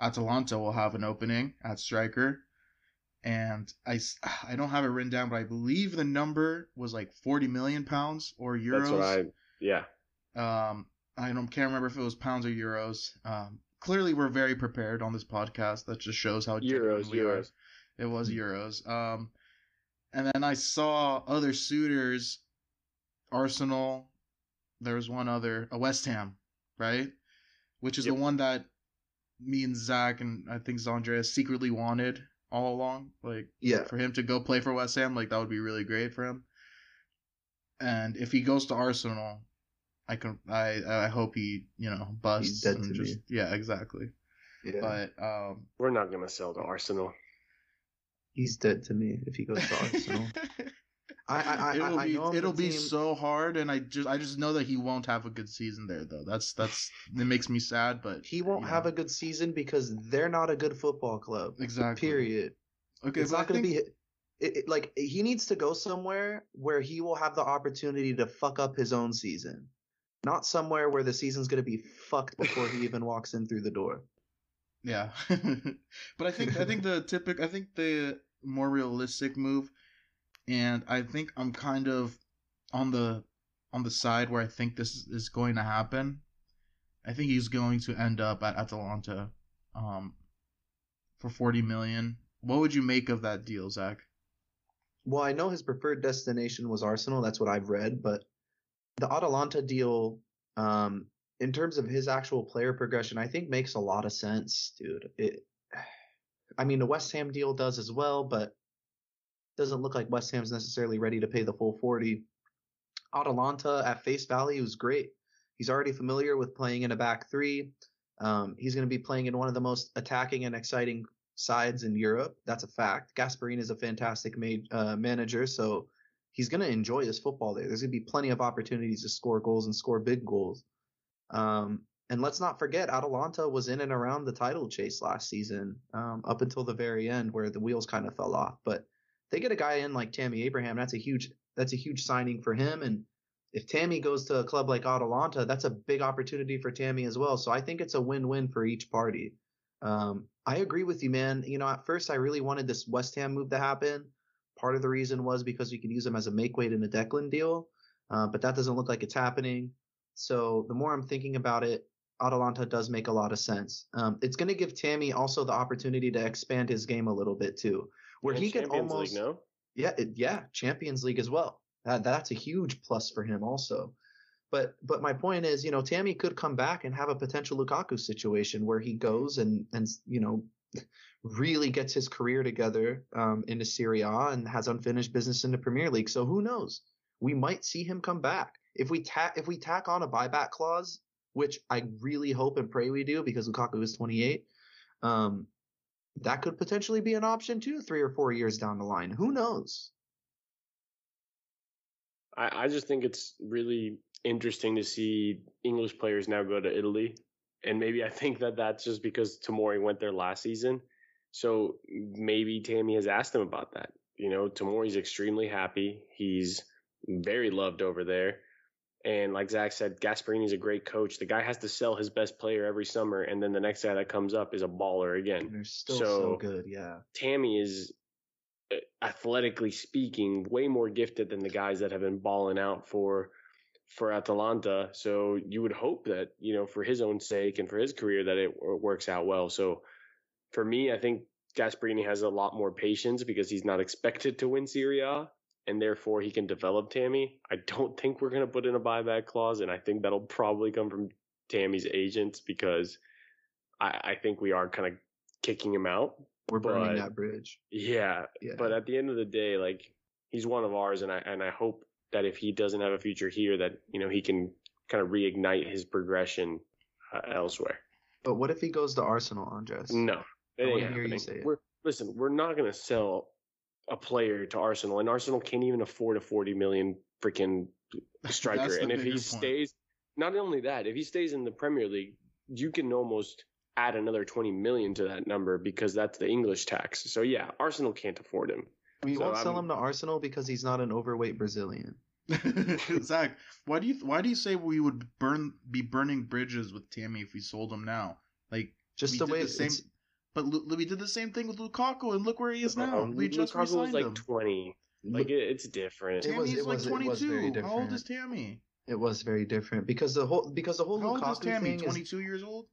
Atalanta will have an opening at striker. And I I don't have it written down, but I believe the number was like 40 million pounds or euros. That's what I. Yeah. Um, I don't can't remember if it was pounds or euros. Um, clearly we're very prepared on this podcast. That just shows how Euros. we are. Euros. It was euros. Um, and then I saw other suitors, Arsenal. There was one other, a West Ham, right? Which is Yep. the one that me and Zach and I think Zandrea secretly wanted all along. Like yeah, for him to go play for West Ham, like that would be really great for him. And if he goes to Arsenal, I can I I hope he you know busts dead and to just me. yeah exactly. yeah. But um, We're not gonna sell to Arsenal. he's dead to me if he goes to Arsenal. I, I, it'll I be know it'll be team- so hard, and I just I just know that he won't have a good season there though. That's that's it makes me sad, but He won't you have know. a good season because they're not a good football club. exactly Period. Okay, it's not going to think- be. It, it, like he needs to go somewhere where he will have the opportunity to fuck up his own season, not somewhere where the season's going to be fucked before he even walks in through the door. Yeah, but I think I think the typical I think the more realistic move, and I think I'm kind of on the on the side where I think this is- going to happen. I think he's going to end up at Atalanta, um, for forty million. What would you make of that deal, Zach? Well, I know his preferred destination was Arsenal. That's what I've read, but the Atalanta deal, um, in terms of his actual player progression, I think makes a lot of sense, dude. It, I mean, the West Ham deal does as well, but doesn't look like West Ham's necessarily ready to pay the full forty. Atalanta at face value is great. He's already familiar with playing in a back three. Um, he's going to be playing in one of the most attacking and exciting sides in Europe. That's a fact. Gasperini is a fantastic ma- uh, manager, so he's going to enjoy his football there. There's going to be plenty of opportunities to score goals and score big goals. Um, and let's not forget, Atalanta was in and around the title chase last season, um, up until the very end where the wheels kind of fell off. But they get a guy in like Tammy Abraham. That's a huge that's a huge signing for him. And if Tammy goes to a club like Atalanta, that's a big opportunity for Tammy as well. So I think it's a win-win for each party. Um, I agree with you, man. You know, at first I really wanted this West Ham move to happen. Part of the reason was because we could use him as a make weight in a Declan deal, uh, but that doesn't look like it's happening. So the more I'm thinking about it, Atalanta does make a lot of sense. Um, it's going to give Tammy also the opportunity to expand his game a little bit too, where And he can almost League, no? yeah, it, yeah, Champions League as well. That that's a huge plus for him also. But but my point is, you know, Tammy could come back and have a potential Lukaku situation where he goes and and you know really gets his career together um, into Serie A and has unfinished business in the Premier League. So who knows? We might see him come back if we tack if we tack on a buyback clause, which I really hope and pray we do because Lukaku is 28. Um, that could potentially be an option too, three or four years down the line. Who knows? I, I just think it's really interesting to see English players now go to Italy. And maybe I think that that's just because Tomori went there last season. So maybe Tammy has asked him about that. You know, Tomori's extremely happy. He's very loved over there. And like Zach said, Gasperini's a great coach. The guy has to sell his best player every summer, and then the next guy that comes up is a baller And again. they're still So- so good. Yeah. Tammy is, uh, athletically speaking, way more gifted than the guys that have been balling out for for Atalanta. So you would hope that you know, for his own sake and for his career, that it works out well. So for me, I think Gasperini has a lot more patience because he's not expected to win Serie A, and therefore he can develop Tammy. I don't think we're going to put in a buyback clause, and I think that'll probably come from Tammy's agents because I, I think we are kind of kicking him out. We're burning But- that bridge. Yeah, Yeah. but at the end of the day, like he's one of ours, and I and I hope that if he doesn't have a future here, that you know he can kind of reignite his progression uh, elsewhere. But what if he goes to Arsenal, Andres? No, it I ain't hear you say it. We're listen. We're not gonna sell a player to Arsenal, and Arsenal can't even afford a forty million freaking striker. And if he point. stays, not only that, if he stays in the Premier League, you can almost add another twenty million to that number because that's the English tax. So yeah, Arsenal can't afford him. We So won't sell I'm- him to Arsenal because he's not an overweight Brazilian. Zach, why do you why do you say we would burn be burning bridges with Tammy if we sold him now? Like, Just the way the same- it's- but Lu- we did the same thing with Lukaku, and look where he is now. Um, we just Lukaku was like him. twenty. Like it, it's different. It was- Tammy's it like was- it was 22. very How old is Tammy? it was very different because the whole because the whole How old Lukaku is Tammy? thing is 22 years old?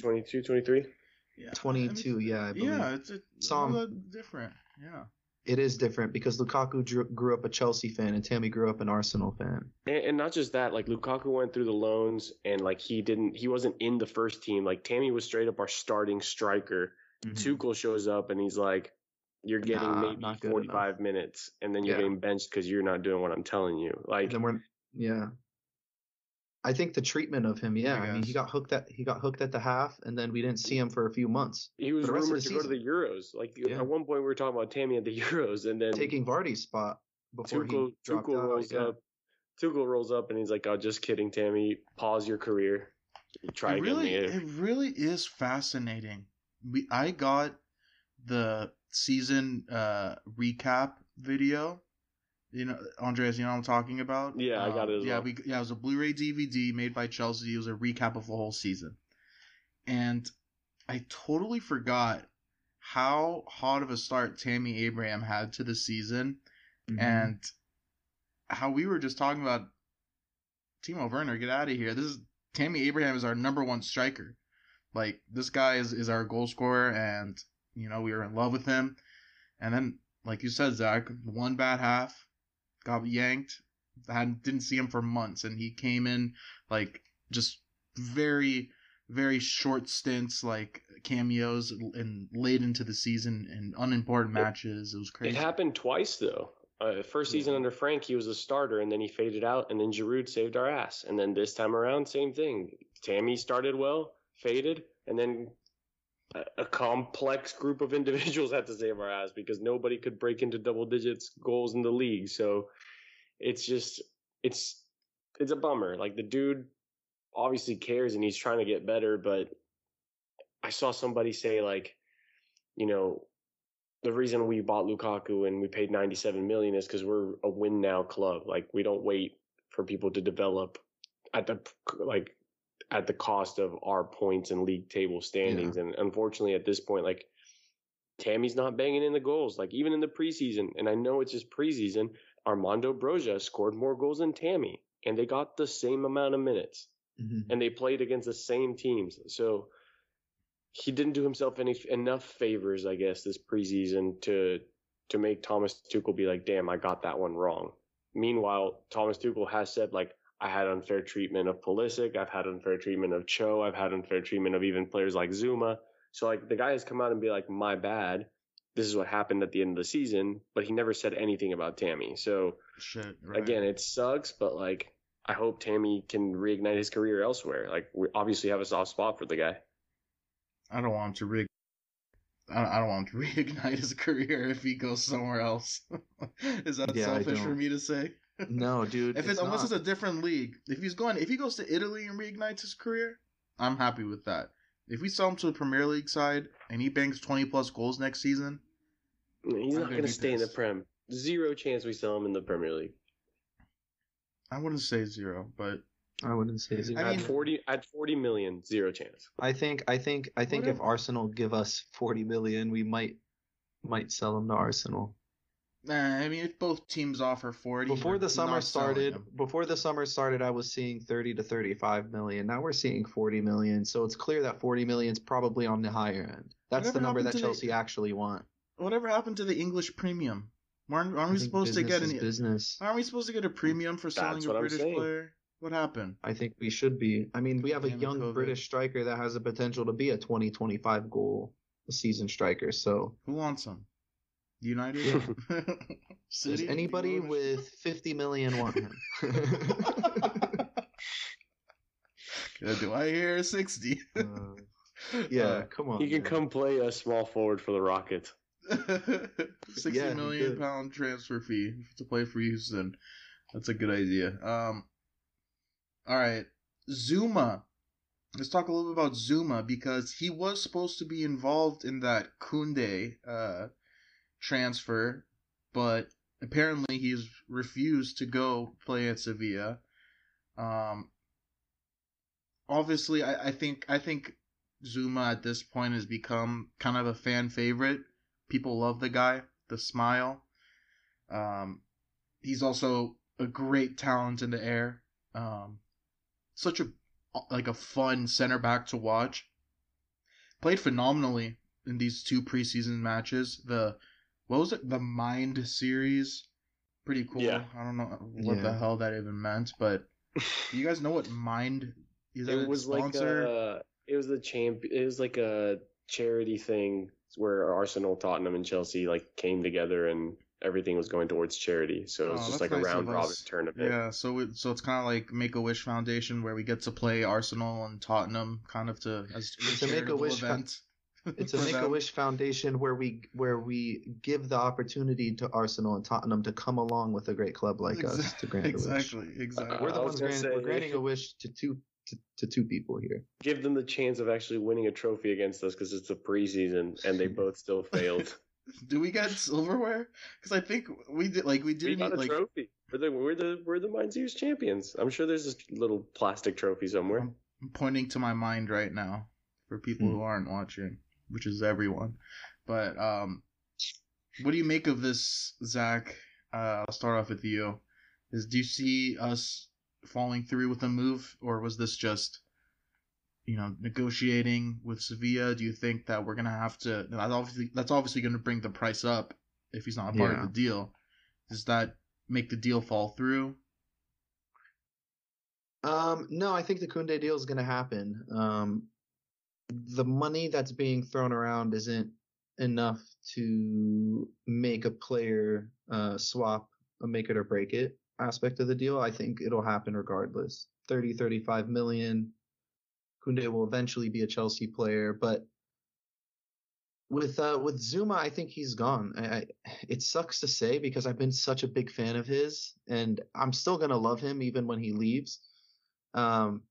22, 23? Yeah. 22. yeah, I believe. Yeah, it's, it's Some- all different. Yeah. It is different because Lukaku drew, grew up a Chelsea fan and Tammy grew up an Arsenal fan. And, and not just that, like Lukaku went through the loans and like he didn't, he wasn't in the first team. Like Tammy was straight up our starting striker. Mm-hmm. Tuchel shows up and he's like, "You're getting Nah, maybe not good 45 minutes, and then you're Yeah. getting benched because you're not doing what I'm telling you." Like, And then we're yeah. I think the treatment of him, yeah. I I, mean, he got hooked at he got hooked at the half, and then we didn't see him for a few months, he was the rest of rumored the to go to the Euros. Like Yeah. at one point, we were talking about Tammy at the Euros, and then taking Vardy's spot before Tuchel, he dropped Tuchel out. rolls yeah. up. Tuchel rolls up and he's like, "Oh, just kidding, Tammy. Pause your career. Try it again really, later." it really is fascinating. We I got the season uh recap video. You know, Andres, you know what I'm talking about? Yeah, I got it as yeah, well. we yeah, it was a Blu-ray DVD made by Chelsea. It was a recap of the whole season, and I totally forgot how hot of a start Tammy Abraham had to the season, Mhm. and how we were just talking about Timo Werner, get out of here. This is Tammy Abraham is our number one striker. Like this guy is, is our goal scorer, and you know we were in love with him. And then, like you said, Zach, one bad half, got yanked. Had didn't see him for months, and he came in like just very, very short stints, like cameos, and late into the season and unimportant matches. It was crazy. It happened twice though. Uh, first season under Frank, he was a starter, and then he faded out, and then Giroud saved our ass. And then this time around, same thing. Tammy started well, faded, and then a, complex group of individuals had to save our ass because nobody could break into double digits goals in the league. So it's just it's it's a bummer. Like the dude obviously cares and he's trying to get better, but I saw somebody say like, you know, the reason we bought Lukaku and we paid 97 million is because we're a win now club. Like we don't wait for people to develop at the like at the cost of our points and league table standings. And unfortunately, at this point, like Tammy's not banging in the goals. Like even in the preseason, and I know it's just preseason. Armando Broja scored more goals than Tammy, and they got the same amount of minutes Mhm. and they played against the same teams. So he didn't do himself any enough favors, I guess, this preseason to to make Thomas Tuchel be like, "Damn, I got that one wrong." Meanwhile, Thomas Tuchel has said like, "I had unfair treatment of Pulisic, I've had unfair treatment of Cho, I've had unfair treatment of even players like Zouma." So like the guy has come out and be like, "My bad." This is what happened at the end of the season, but he never said anything about Tammy. So Shit. Right. again, it sucks, but like I hope Tammy can reignite his career elsewhere. Like we obviously have a soft spot for the guy. I don't want him to re. I I don't want him to reignite his career if he goes somewhere else. Is that Yeah, selfish for me to say? No, dude. If it's, unless not. it's a different league, if he's going, if he goes to Italy and reignites his career, I'm happy with that. If we sell him to a Premier League side and he bangs 20 plus goals next season, He's I'm not gonna going be stay in the. Prem. Zero chance we sell him in the Premier League. I wouldn't say zero, but I wouldn't say zero. I at mean- forty, at forty million, zero chance. I think I think I think if Whatever. Arsenal give us 40 million, we might might sell him to Arsenal. Nah, I mean, if both teams offer forty Before the summer started, before the summer started, I was seeing 30 to 35 million. Now we're seeing 40 million. So it's clear that 40 million is probably on the higher end. That's Whatever the number that to the- Chelsea actually want. whatever happened to the English premium? Aren't, aren't we supposed to get business an? business. Aren't we supposed to get a premium for selling That's a British player? What happened? I think we should be. I mean, we have a Damn it, young COVID. British striker that has the potential to be a 20 25 goal a season striker. So Who wants him? United? City. does anybody Do with 50 million want him? Uh, Do I hear sixty? Uh, yeah, come on. He can man. come play a small forward for the Rockets. Sixty Yeah, he million could. pound transfer fee to play for Houston. That's a good idea. Um, all right, Zouma. Let's talk a little bit about Zouma because he was supposed to be involved in that Koundé uh, transfer, but apparently he's refused to go play at Sevilla. Um, obviously, I, I think I think Zouma at this point has become kind of a fan favorite. People love the guy, the smile. Um, he's also a great talent in the air. Um, such a like a fun center back to watch. Played phenomenally in these two preseason matches. The what was it? The Mind series. Pretty cool. Yeah. I don't know what the hell that even meant, but do you guys know what Mind is? That it a was like a, it was the champ. It was like a charity thing where Arsenal, Tottenham, and Chelsea like came together and everything was going towards charity. So it was Oh, just that's like a nice of round robin us. tournament. Yeah, so it, so it's kind of like Make a Wish Foundation where we get to play Arsenal and Tottenham, kind of to as It's a charitable Make-A-Wish event. It's a Make a Wish Foundation where we where we give the opportunity to Arsenal and Tottenham to come along with a great club like us to grant a wish. Exactly, exactly. We're the ones gonna granting, say- we're granting a wish to two to, to two people here. Give them the chance of actually winning a trophy against us because it's a preseason and they both still failed. Do we get silverware? Because I think we did. Like we we didn't got a like. trophy. We're the we're the we're the Mind Zeus champions. I'm sure there's this little plastic trophy somewhere. I'm I'm pointing to my mind right now for people Hmm. who aren't watching, which is everyone. But um, what do you make of this, Zach? Uh, I'll start off with you. Is do you see us falling through with a move, or was this just, you know, negotiating with Sevilla? Do you think that we're gonna have to? That's obviously that's obviously gonna bring the price up if he's not a part Yeah. of the deal. Does that make the deal fall through? Um, no, I think the Koundé deal is going to happen. Um, the money that's being thrown around isn't enough to make a player uh, swap a make it or break it aspect of the deal. I think it'll happen regardless. 30, 35 million. Koundé will eventually be a Chelsea player, but with uh, with Zouma, I think he's gone. I, I, it sucks to say because I've been such a big fan of his, and I'm still gonna love him even when he leaves. Um,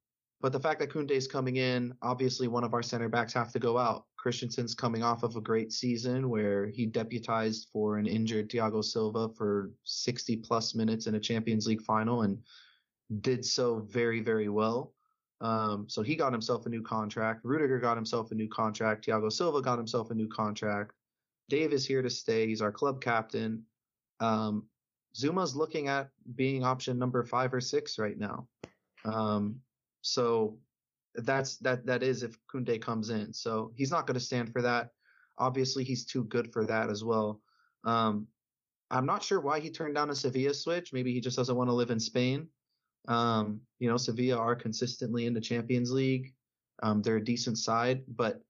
but the fact that Koundé's coming in, obviously one of our center backs have to go out. Christensen's coming off of a great season where he deputized for an injured Thiago Silva for 60 plus minutes in a Champions League final and did so very, very well. Um, so he got himself a new contract. Rudiger got himself a new contract. Thiago Silva got himself a new contract. Dave is here to stay. He's our club captain. Um, Zouma's looking at being option number five or six right now. Um, so that's that that is if Koundé comes in. So he's not going to stand for that. Obviously, he's too good for that as well. Um, I'm not sure why he turned down a Sevilla switch. Maybe he just doesn't want to live in Spain. Um, you know, Sevilla are consistently in the Champions League. Um, they're a decent side, but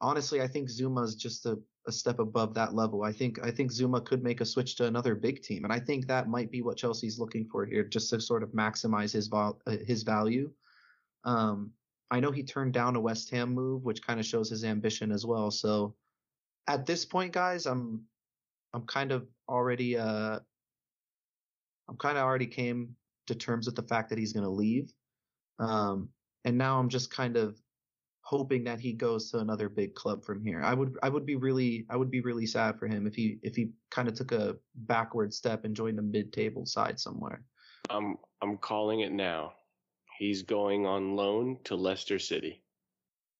honestly, I think Zouma's just a, a step above that level. I think I think Zouma could make a switch to another big team, and I think that might be what Chelsea's looking for here, just to sort of maximize his vol- uh, his value. Um, I know he turned down a West Ham move, which kind of shows his ambition as well. So at this point, guys, I'm I'm kind of already uh I'm kind of already came to terms with the fact that he's going to leave. Um, and now I'm just kind of hoping that he goes to another big club from here. I would I would be really I would be really sad for him if he if he kind of took a backward step and joined a mid-table side somewhere. I'm I'm calling it now. He's going on loan to Leicester City.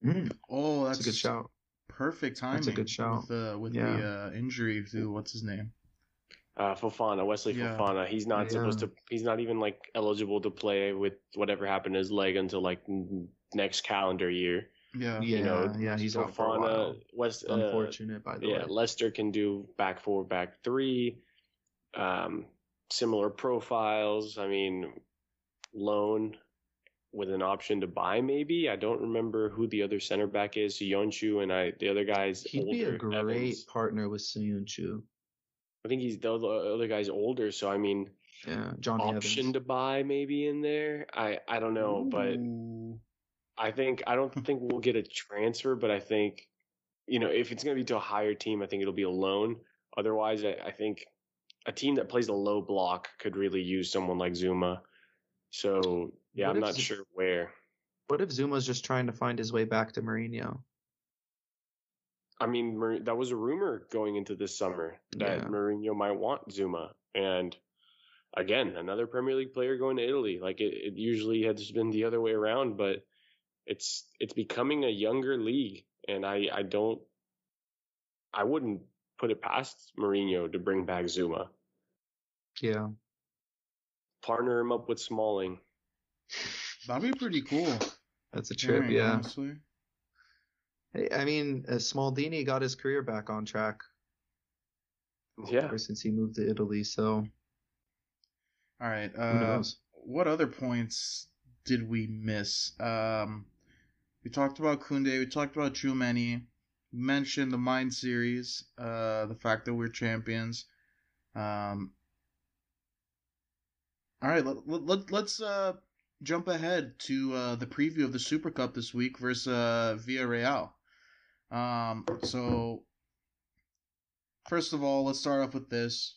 Mm, Oh, that's that's a good shout. Perfect timing. That's a good shout. With, uh, with Yeah. the uh, injury to what's his name? Uh, Fofana, Wesley Yeah. Fofana. He's not supposed to. He's not even like eligible to play with whatever happened to his leg until like next calendar year. Yeah. Yeah, you know, yeah, he's out for a Fofana, while. West, uh, Unfortunate, by the way. yeah, way. Leicester can do back four, back three. Um, similar profiles. I mean, loan with an option to buy. Maybe I don't remember who the other center back is. So Yonshu and I. The other guy's He'd older. be a great Evans. partner with Söyüncü. I think he's the other guy's older. So I mean, Yeah, Johnny option Evans. to buy maybe in there. I I don't know, but I think I don't think we'll get a transfer, but I think you know if it's going to be to a higher team, I think it'll be a loan. Otherwise, I, I think a team that plays a low block could really use someone like Zouma. So yeah, What I'm not Z- sure where. What if Zouma's just trying to find his way back to Mourinho? I mean, that was a rumor going into this summer that Yeah. Mourinho might want Zouma, and again, another Premier League player going to Italy. Like it, it usually has been the other way around, but it's it's becoming a younger league, and I I don't I wouldn't put it past Mourinho to bring back Zouma, Yeah. partner him up with Smalling. That'd be pretty cool. That's a trip, hearing, yeah. Honestly. Hey, I mean, uh, Smaldini got his career back on track. Yeah. Ever since he moved to Italy, so All right. who Uh, knows? what other points did we miss? Um, we talked about Koundé. We talked about Tchouaméni. We mentioned the Mind series. Uh, the fact that we're champions. Um, all right. Let, let, let, let's uh, jump ahead to uh, the preview of the Super Cup this week versus uh, Villarreal. Um, so, first of all, let's start off with this.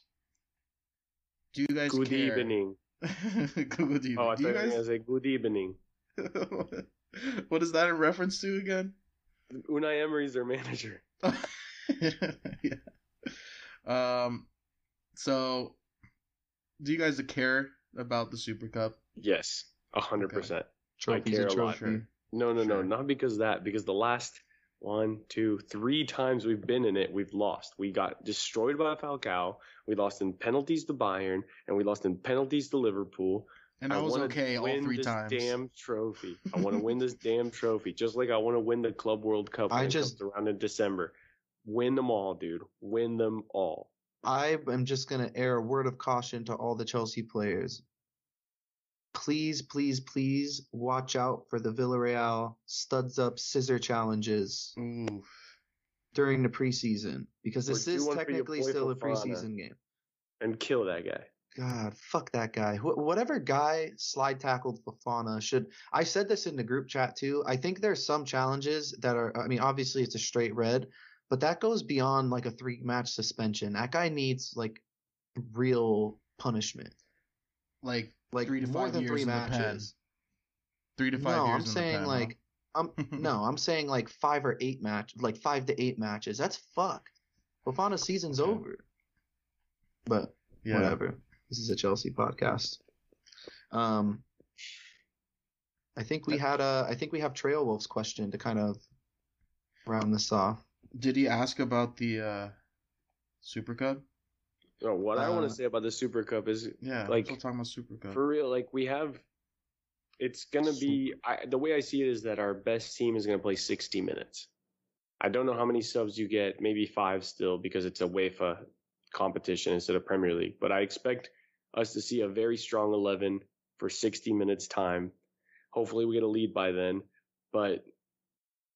Do you guys Good care? evening. good evening. Oh, I Do thought you guys? gonna say good evening. what is that in reference to again? Unai Emery's their manager. yeah. Um. So, do you guys care about the Super Cup? Yes, hundred Okay. percent. Trophy's care a a lot. trophy. No, no, no, not because of that. Because the last one, two, three times we've been in it, we've lost. We got destroyed by Falcao. We lost in penalties to Bayern, and we lost in penalties to Liverpool. And I was wanna okay all win three this times. Damn trophy! I want to win this damn trophy, just like I want to win the Club World Cup when I just- comes around in December. Win them all, dude. Win them all. I am just gonna air a word of caution to all the Chelsea players. Please, please, please watch out for the Villarreal studs up scissor challenges Ooh. during the preseason because this is one for your technically still a preseason game. And kill that guy. God, fuck that guy. Wh- whatever guy slide tackled Fofana should. I said this in the group chat too. I think there's some challenges that are. I mean, obviously it's a straight red, but that goes beyond like a three match suspension. That guy needs like real punishment, Like like Three to more than years three matches. three to five No, years. I'm saying pen, like I'm no, I'm saying like five or eight match, like five to eight matches. That's fucked. Fofana's season's over. But yeah. whatever. This is a Chelsea podcast. Um, I think we had a. I think we have Trail Wolf's question to kind of round this off. Did he ask about the uh, Super Cup? So what I want Uh, to say about the Super Cup is Yeah, Like, talking about Super Cup. For real, like we have, it's gonna be. I, the way I see it is that our best team is gonna play 60 minutes. I don't know how many subs you get, maybe five still because it's a UEFA competition instead of Premier League. But I expect us to see a very strong 11 for 60 minutes time. Hopefully, we get a lead by then. But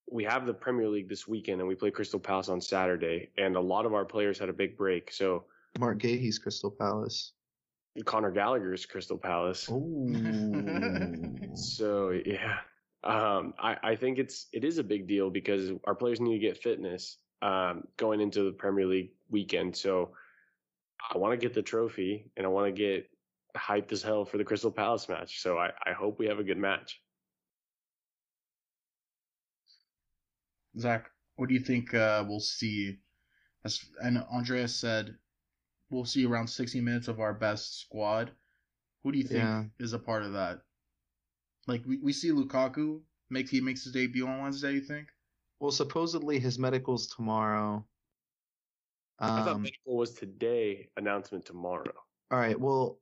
we have the Premier League this weekend, and we play Crystal Palace on Saturday, and a lot of our players had a big break. So Marc Guéhi's Crystal Palace. Conor Gallagher's Crystal Palace. Oh, So yeah, um, I, I think it's it is a big deal because our players need to get fitness um, going into the Premier League weekend. So I want to get the trophy and I want to get hyped as hell for the Crystal Palace match. So I, I hope we have a good match. Zach, what do you think uh, we'll see? As and Andreas said, we'll see around 60 minutes of our best squad. Who do you think Yeah. is a part of that? Like we, we see Lukaku make he makes his debut on Wednesday. You think? Well, supposedly his medical's tomorrow. I thought Um, medical was today, announcement tomorrow. all right. Well,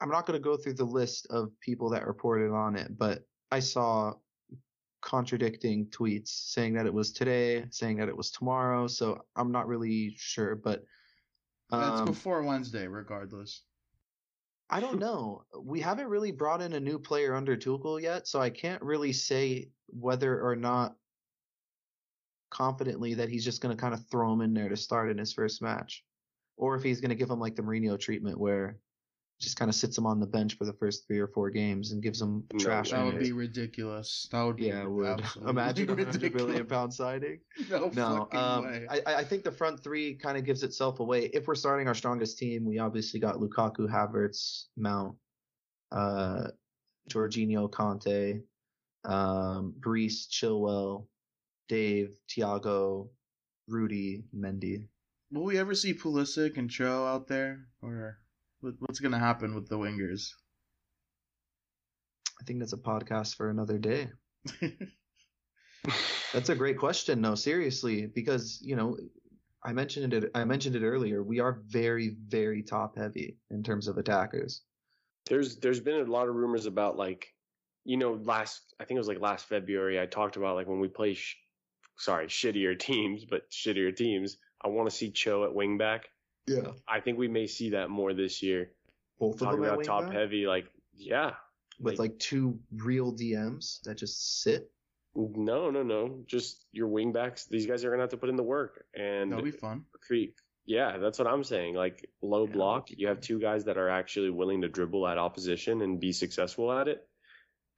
I'm not going to go through the list of people that reported on it, but I saw contradicting tweets saying that it was today, saying that it was tomorrow. So I'm not really sure, but That's um, before Wednesday, regardless. I don't know. We haven't really brought in a new player under Tuchel yet, so I can't really say whether or not confidently that he's just going to kind of throw him in there to start in his first match, or if he's going to give him like the Mourinho treatment where just kind of sits him on the bench for the first three or four games and gives him No, trash. That would minutes. be ridiculous. That would be yeah, it would imagine a hundred million ridiculous. pound signing. No, No, fucking um, way. I, I think the front three kind of gives itself away. If we're starting our strongest team, we obviously got Lukaku, Havertz, Mount, uh, Jorginho, Kante, um, Brees, Chilwell, Dave, Thiago, Rudy, Mendy. Will we ever see Pulisic and Cho out there, or what- what's gonna happen with the wingers? I think that's a podcast for another day. That's a great question. No, seriously, because you know, I mentioned it. I mentioned it earlier. We are very, very top heavy in terms of attackers. There's there's been a lot of rumors about like, you know, last I think it was like last February I talked about like when we play, sh- sorry, shittier teams, but shittier teams. I want to see Cho at wingback. Yeah, I think we may see that more this year. both of Talking them at about top wingback? heavy, like yeah, with like two real DMs that just sit. no, no, no, just your wingbacks. These guys are gonna have to put in the work and That'll be fun. create. Yeah, that's what I'm saying. Like low Yeah, block, you have two guys that are actually willing to dribble at opposition and be successful at it.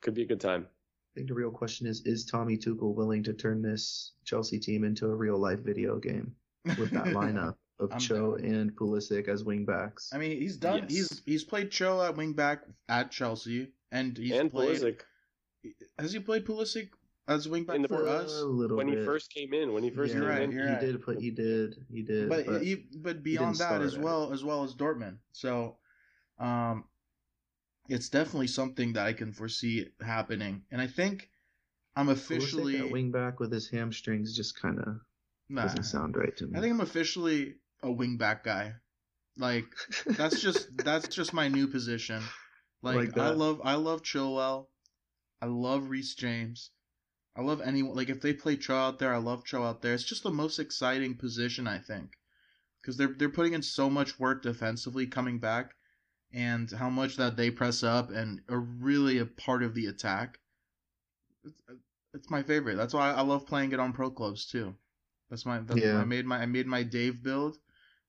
Could be a good time. I think the real question is: Is Tommy Tuchel willing to turn this Chelsea team into a real life video game with that lineup of I'm Cho down. and Pulisic as wingbacks? I mean, he's done. Yes. He's he's played Cho at wingback at Chelsea, and he's and played. Pulisic Has he played Pulisic as wingback In for first- us? a little when he first came in, when he first Yeah, came right, in, he right. did put. He did. He did. but but he, but beyond that as at well as well as Dortmund. So, um, it's definitely something that I can foresee happening, and I think I'm Pulisic officially. at wingback with his hamstrings just kind of Nah, doesn't sound right to me. I think I'm officially a wingback guy. Like that's just that's just my new position. Like, Like I love I love Chilwell. I love Reece James. I love anyone like if they play Cho out there, I love Cho out there. It's just the most exciting position I think. Cuz they're they're putting in so much work defensively coming back and how much that they press up and are really a part of the attack. It's, it's my favorite. That's why I love playing it on pro clubs too. That's my that's Yeah. I made my I made my Dave build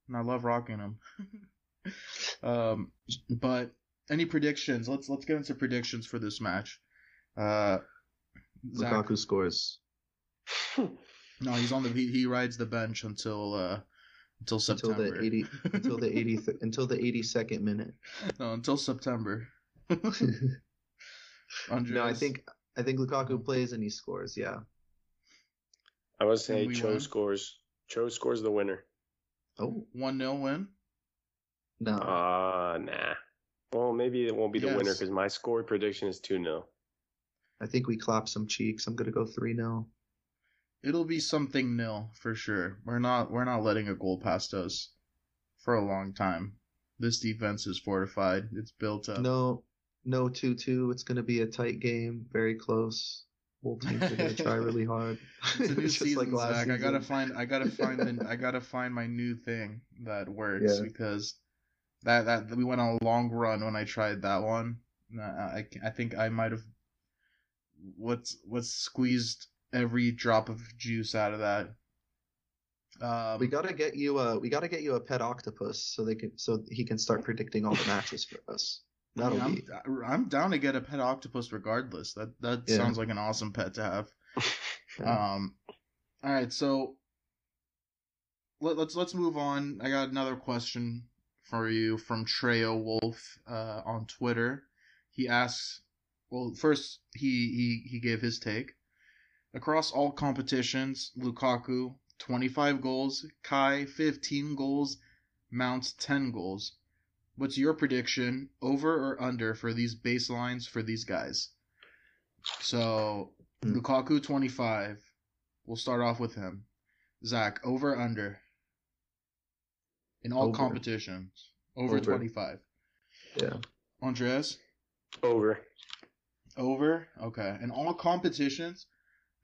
and I love rocking them. um but any predictions? Let's let's get into predictions for this match. Uh, Zach, Lukaku scores no, he's on the he, he rides the bench until uh until until September. the eighty until the eighty until the eighty second minute. no, until September. no, I think I think Lukaku plays and he scores. Yeah. I would say Cho won? scores. Cho scores the winner. Oh one 0 win. no. Uh nah. Well, maybe it won't be the winner because my score prediction is two 0 I think we clap some cheeks. I'm gonna go three 0 It'll be something nil for sure. We're not we're not letting a goal past us for a long time. This defense is fortified. It's built up. No, no two two. It's gonna be a tight game, very close. Both teams are gonna try really hard. It's a new Just season, like last Zach. I gotta find. I gotta find. the, I gotta find my new thing that works Yeah. because that that we went on a long run when I tried that one. I I think I might have what's what's squeezed every drop of juice out of that. Um, We gotta get you a we gotta get you a pet octopus so they can so he can start predicting all the matches for us. I That'll mean, be I'm, I'm down to get a pet octopus regardless. That that Yeah. sounds like an awesome pet to have. Um, all right, so let, let's let's move on. I got another question for you from Treo Wolf uh, on Twitter. He asks, well, first he he he gave his take across all competitions. Lukaku twenty five goals, Kai fifteen goals, Mount ten goals. What's your prediction over or under for these baselines for these guys? So Hmm. Lukaku twenty five. We'll start off with him. Zach, over under in all Over. competitions. Over, Over. twenty five. Yeah. Andres, Over. over. Okay. In all competitions,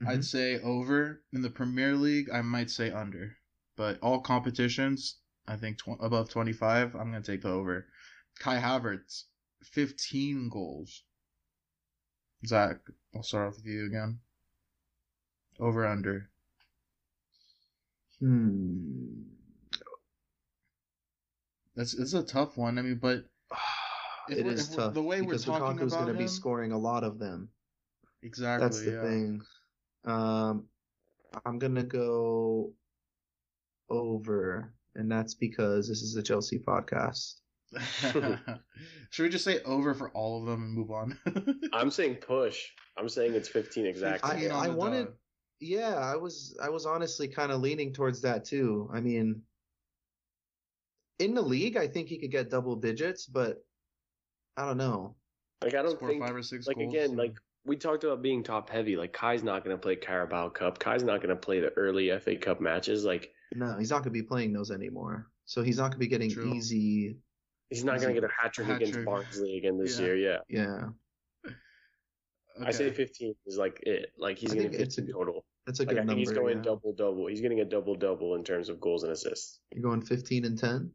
I'd Mhm. say over. In the Premier League, I might say under. But all competitions, I think tw- above 25, I'm going to take the over. Kai Havertz, 15 goals. Zach, I'll start off with you again. Over under. Hmm. That's it's a tough one. I mean, but it is tough the way we're talking Lukaku's about going to be scoring a lot of them. exactly. That's the yeah. thing. Um, I'm gonna go over, and that's because this is a Chelsea podcast. Should we just say over for all of them and move on? I'm saying push. I'm saying it's 15 exactly. I- I wanted- dot. Yeah, I was I was honestly kind of leaning towards that too. I mean, in the league, I think he could get double digits, but I don't know. like I don't score think five or six like goals. again like we talked about being top heavy. Like Kai's not going to play Carabao Cup. Kai's not going to play the early FA Cup matches. Like No, he's not gonna be playing those anymore. So he's not gonna be getting True. easy. he's not going to get a hat trick against trick. Barnsley again this Yeah. year. Yeah. Yeah, I say 15 is like it. Like he's going to think it's a 15 total. that's a Like good I think number. he's going yeah. double double. He's getting a double double in terms of goals and assists. You're going 15 and 10.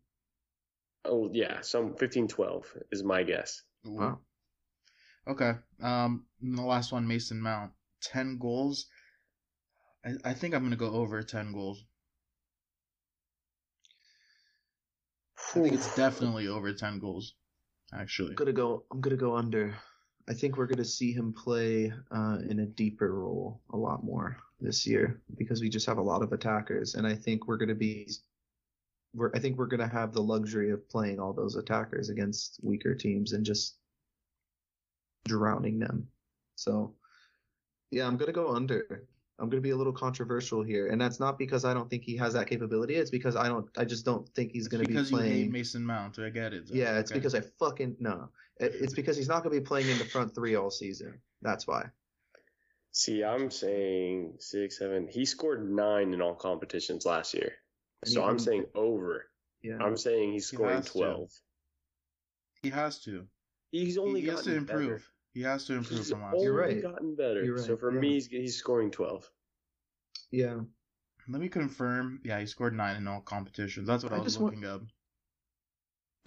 Oh yeah, some 15-12 is my guess. Wow. Okay. Um, the last one, Mason Mount, ten goals. I, I think I'm gonna go over ten goals. I think it's definitely over ten goals. Actually, I'm gonna go. I'm gonna go under. I think we're gonna see him play uh, in a deeper role a lot more this year because we just have a lot of attackers, and I think we're gonna be. We're, I think we're gonna have the luxury of playing all those attackers against weaker teams and just drowning them. So, yeah, I'm gonna go under. I'm gonna be a little controversial here, and that's not because I don't think he has that capability. It's because I don't. I just don't think he's gonna be because you hate playing. Mason Mount. I get it. Zach. Yeah, it's Okay. because I fucking no. It- It's because he's not gonna be playing in the front three all season. That's why. See, I'm saying six, seven. He scored nine in all competitions last year. And So I'm saying over. Yeah. I'm saying he's He scoring has to. 12. he has to. He's only he has to improve. better. He has to improve He's from last. only You're year. right. gotten better. You're So for yeah. me, he's, he's scoring 12. yeah. Let me confirm. Yeah, he scored nine in all competitions. That's what I, I was just want- looking up.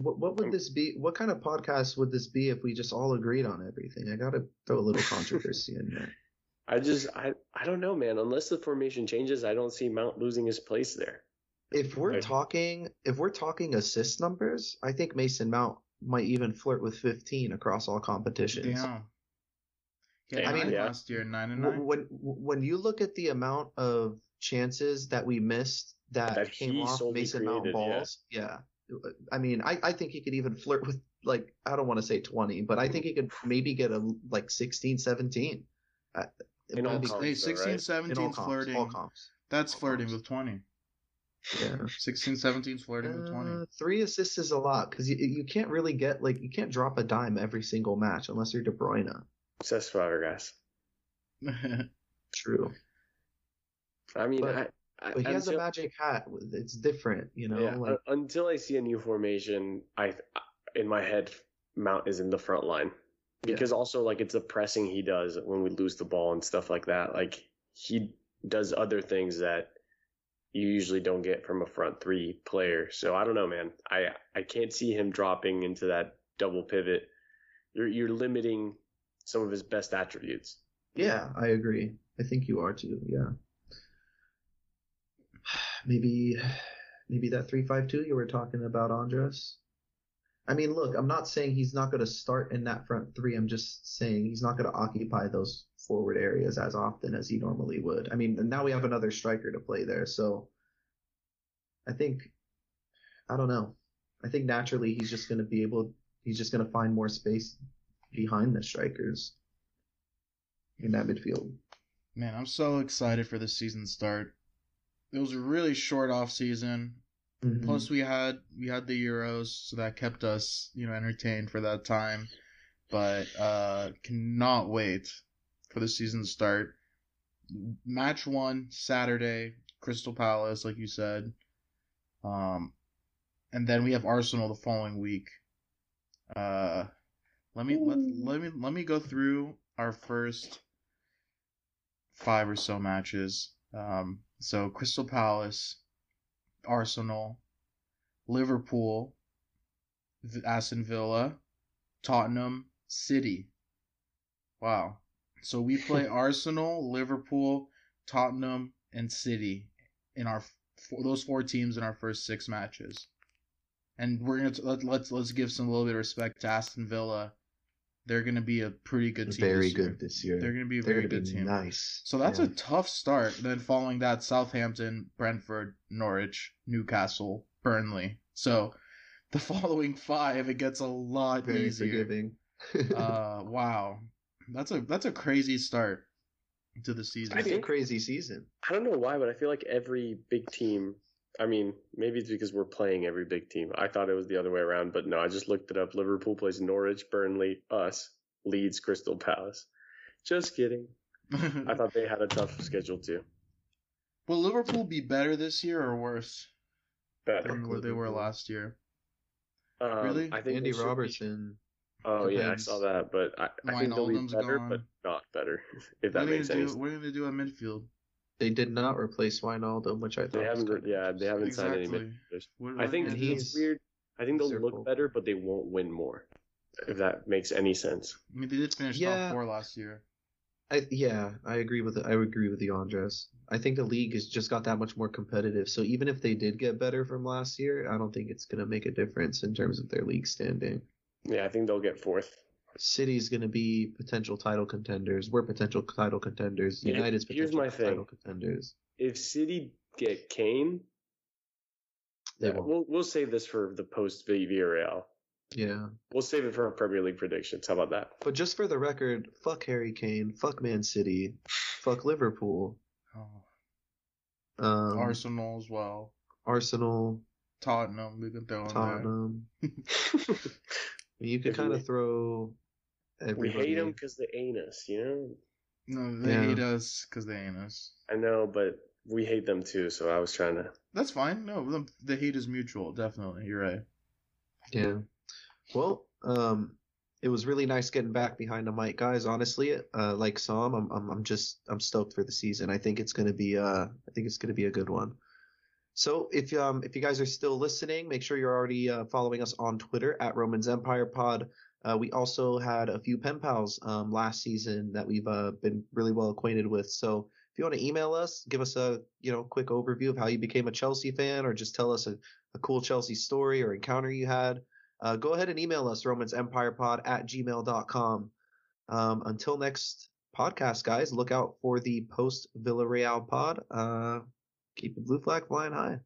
What what would this be? What kind of podcast would this be if we just all agreed on everything? I gotta throw a little controversy in there. I just, I, I don't know, man. Unless the formation changes, I don't see Mount losing his place there. If we're Right. talking, if we're talking assist numbers, I think Mason Mount might even flirt with 15 across all competitions. Damn. He had I mean, yeah. last year, nine and nine. When when you look at the amount of chances that we missed that, That came off Mason Mount created, yeah. balls, yeah. I mean, I, I think he could even flirt with like I don't want to say 20, but I think he could maybe get a like 16, 17. Uh, In all would be- comps, Hey, though, 16, right? in 17 all 's comps, flirting. all comps. That's all flirting comps. with 20. Yeah. 16, 17 's flirting with 20. Uh, three assists is a lot because you you can't really get like you can't drop a dime every single match unless you're De Bruyne. Says Fabregas. True, I mean, But- I, I, but he has a magic hat. It's different, you know. yeah, like un- until I see a new formation, I in my head Mount is in the front line Yeah. because also like it's the pressing he does when we lose the ball and stuff like that. Like he does other things that you usually don't get from a front three player. So I don't know, man. I I can't see him dropping into that double pivot. You're you're limiting some of his best attributes. Yeah, I agree. I think you are too. Yeah. Maybe, maybe that three five two you were talking about, Andres. I mean, look, I'm not saying he's not going to start in that front three. I'm just saying he's not going to occupy those forward areas as often as he normally would. I mean, now we have another striker to play there, so I think, I don't know. I think naturally he's just going to be able. He's just going to find more space behind the strikers in that midfield. Man, I'm so excited for the season start. It was a really short off season. Mhm. Plus, we had we had the Euros, so that kept us, you know, entertained for that time. But uh cannot wait for the season to start. Match one Saturday, Crystal Palace, like you said. Um, and then we have Arsenal the following week. Uh, let me let let me let me go through our first five or so matches. Um, so Crystal Palace, Arsenal, Liverpool, Aston Villa, Tottenham, City. Wow. So we play Arsenal, Liverpool, Tottenham, and City in our those four teams in our first six matches. And we're gonna t- let, let's let's give some little bit of respect to Aston Villa. They're gonna be a pretty good team. very this year. good this year. They're gonna be a They're very good be team. Nice. So that's Yeah. a tough start. Then following that, Southampton, Brentford, Norwich, Newcastle, Burnley. So the following five, it gets a lot very easier. forgiving. Uh, wow, that's a that's a crazy start to the season. It's I a think- crazy season. I don't know why, but I feel like every big team. I mean, maybe it's because we're playing every big team. I thought it was the other way around, but no, I just looked it up. Liverpool plays Norwich, Burnley, us, Leeds, Crystal Palace. Just kidding. I thought they had a tough schedule too. Will Liverpool be better this year or worse Better. than what they were last year? Um, Really? I think Andy they should be- Robertson. Oh yeah, I saw that, but I, I think they'll be better, gone. but not better. If that are they makes gonna any do? sense. What are they gonna do at midfield? They did not replace Wijnaldum, which I thought They haven't. kind of Yeah, they haven't signed any Exactly. midfielders. I think and it's weird. I think they'll Circle. look better, but they won't win more. If that makes any sense. I mean, they did finish Yeah. top four last year. I, yeah, I agree with I agree with you, Andres. I think the league has just got that much more competitive. So even if they did get better from last year, I don't think it's gonna make a difference in terms of their league standing. Yeah, I think they'll get fourth. City's gonna be potential title contenders. We're potential title contenders. Yeah, United's here's potential my thing. title contenders. If City get Kane, They yeah, we'll we'll save this for the post Villarreal. Yeah. We'll save it for our Premier League predictions. How about that? But just for the record, fuck Harry Kane, fuck Man City, fuck Liverpool, Oh. um, Arsenal as well. Arsenal, Tottenham, we can throw in Tottenham. You could kind of throw. We hate them because they ain't us. You know. No, they Yeah. hate us because they ain't us. I know, but we hate them too. So I was trying to. That's fine. No, the, the hate is mutual. Definitely, you're right. Yeah. Well, um, it was really nice getting back behind the mic, guys. Honestly, uh, like Sam, I'm, I'm, I'm just, I'm stoked for the season. I think it's gonna be, uh, I think it's gonna be a good one. So if um, if you guys are still listening, make sure you're already uh, following us on Twitter at Romans Empire Pod. Uh, we also had a few pen pals um, last season that we've uh, been really well acquainted with. So if you want to email us, give us a you know quick overview of how you became a Chelsea fan, or just tell us a, a cool Chelsea story or encounter you had, uh, go ahead and email us romansempirepod at gmail.com. Um, until next podcast, guys, look out for the post Villarreal pod. Uh, keep the blue flag flying high.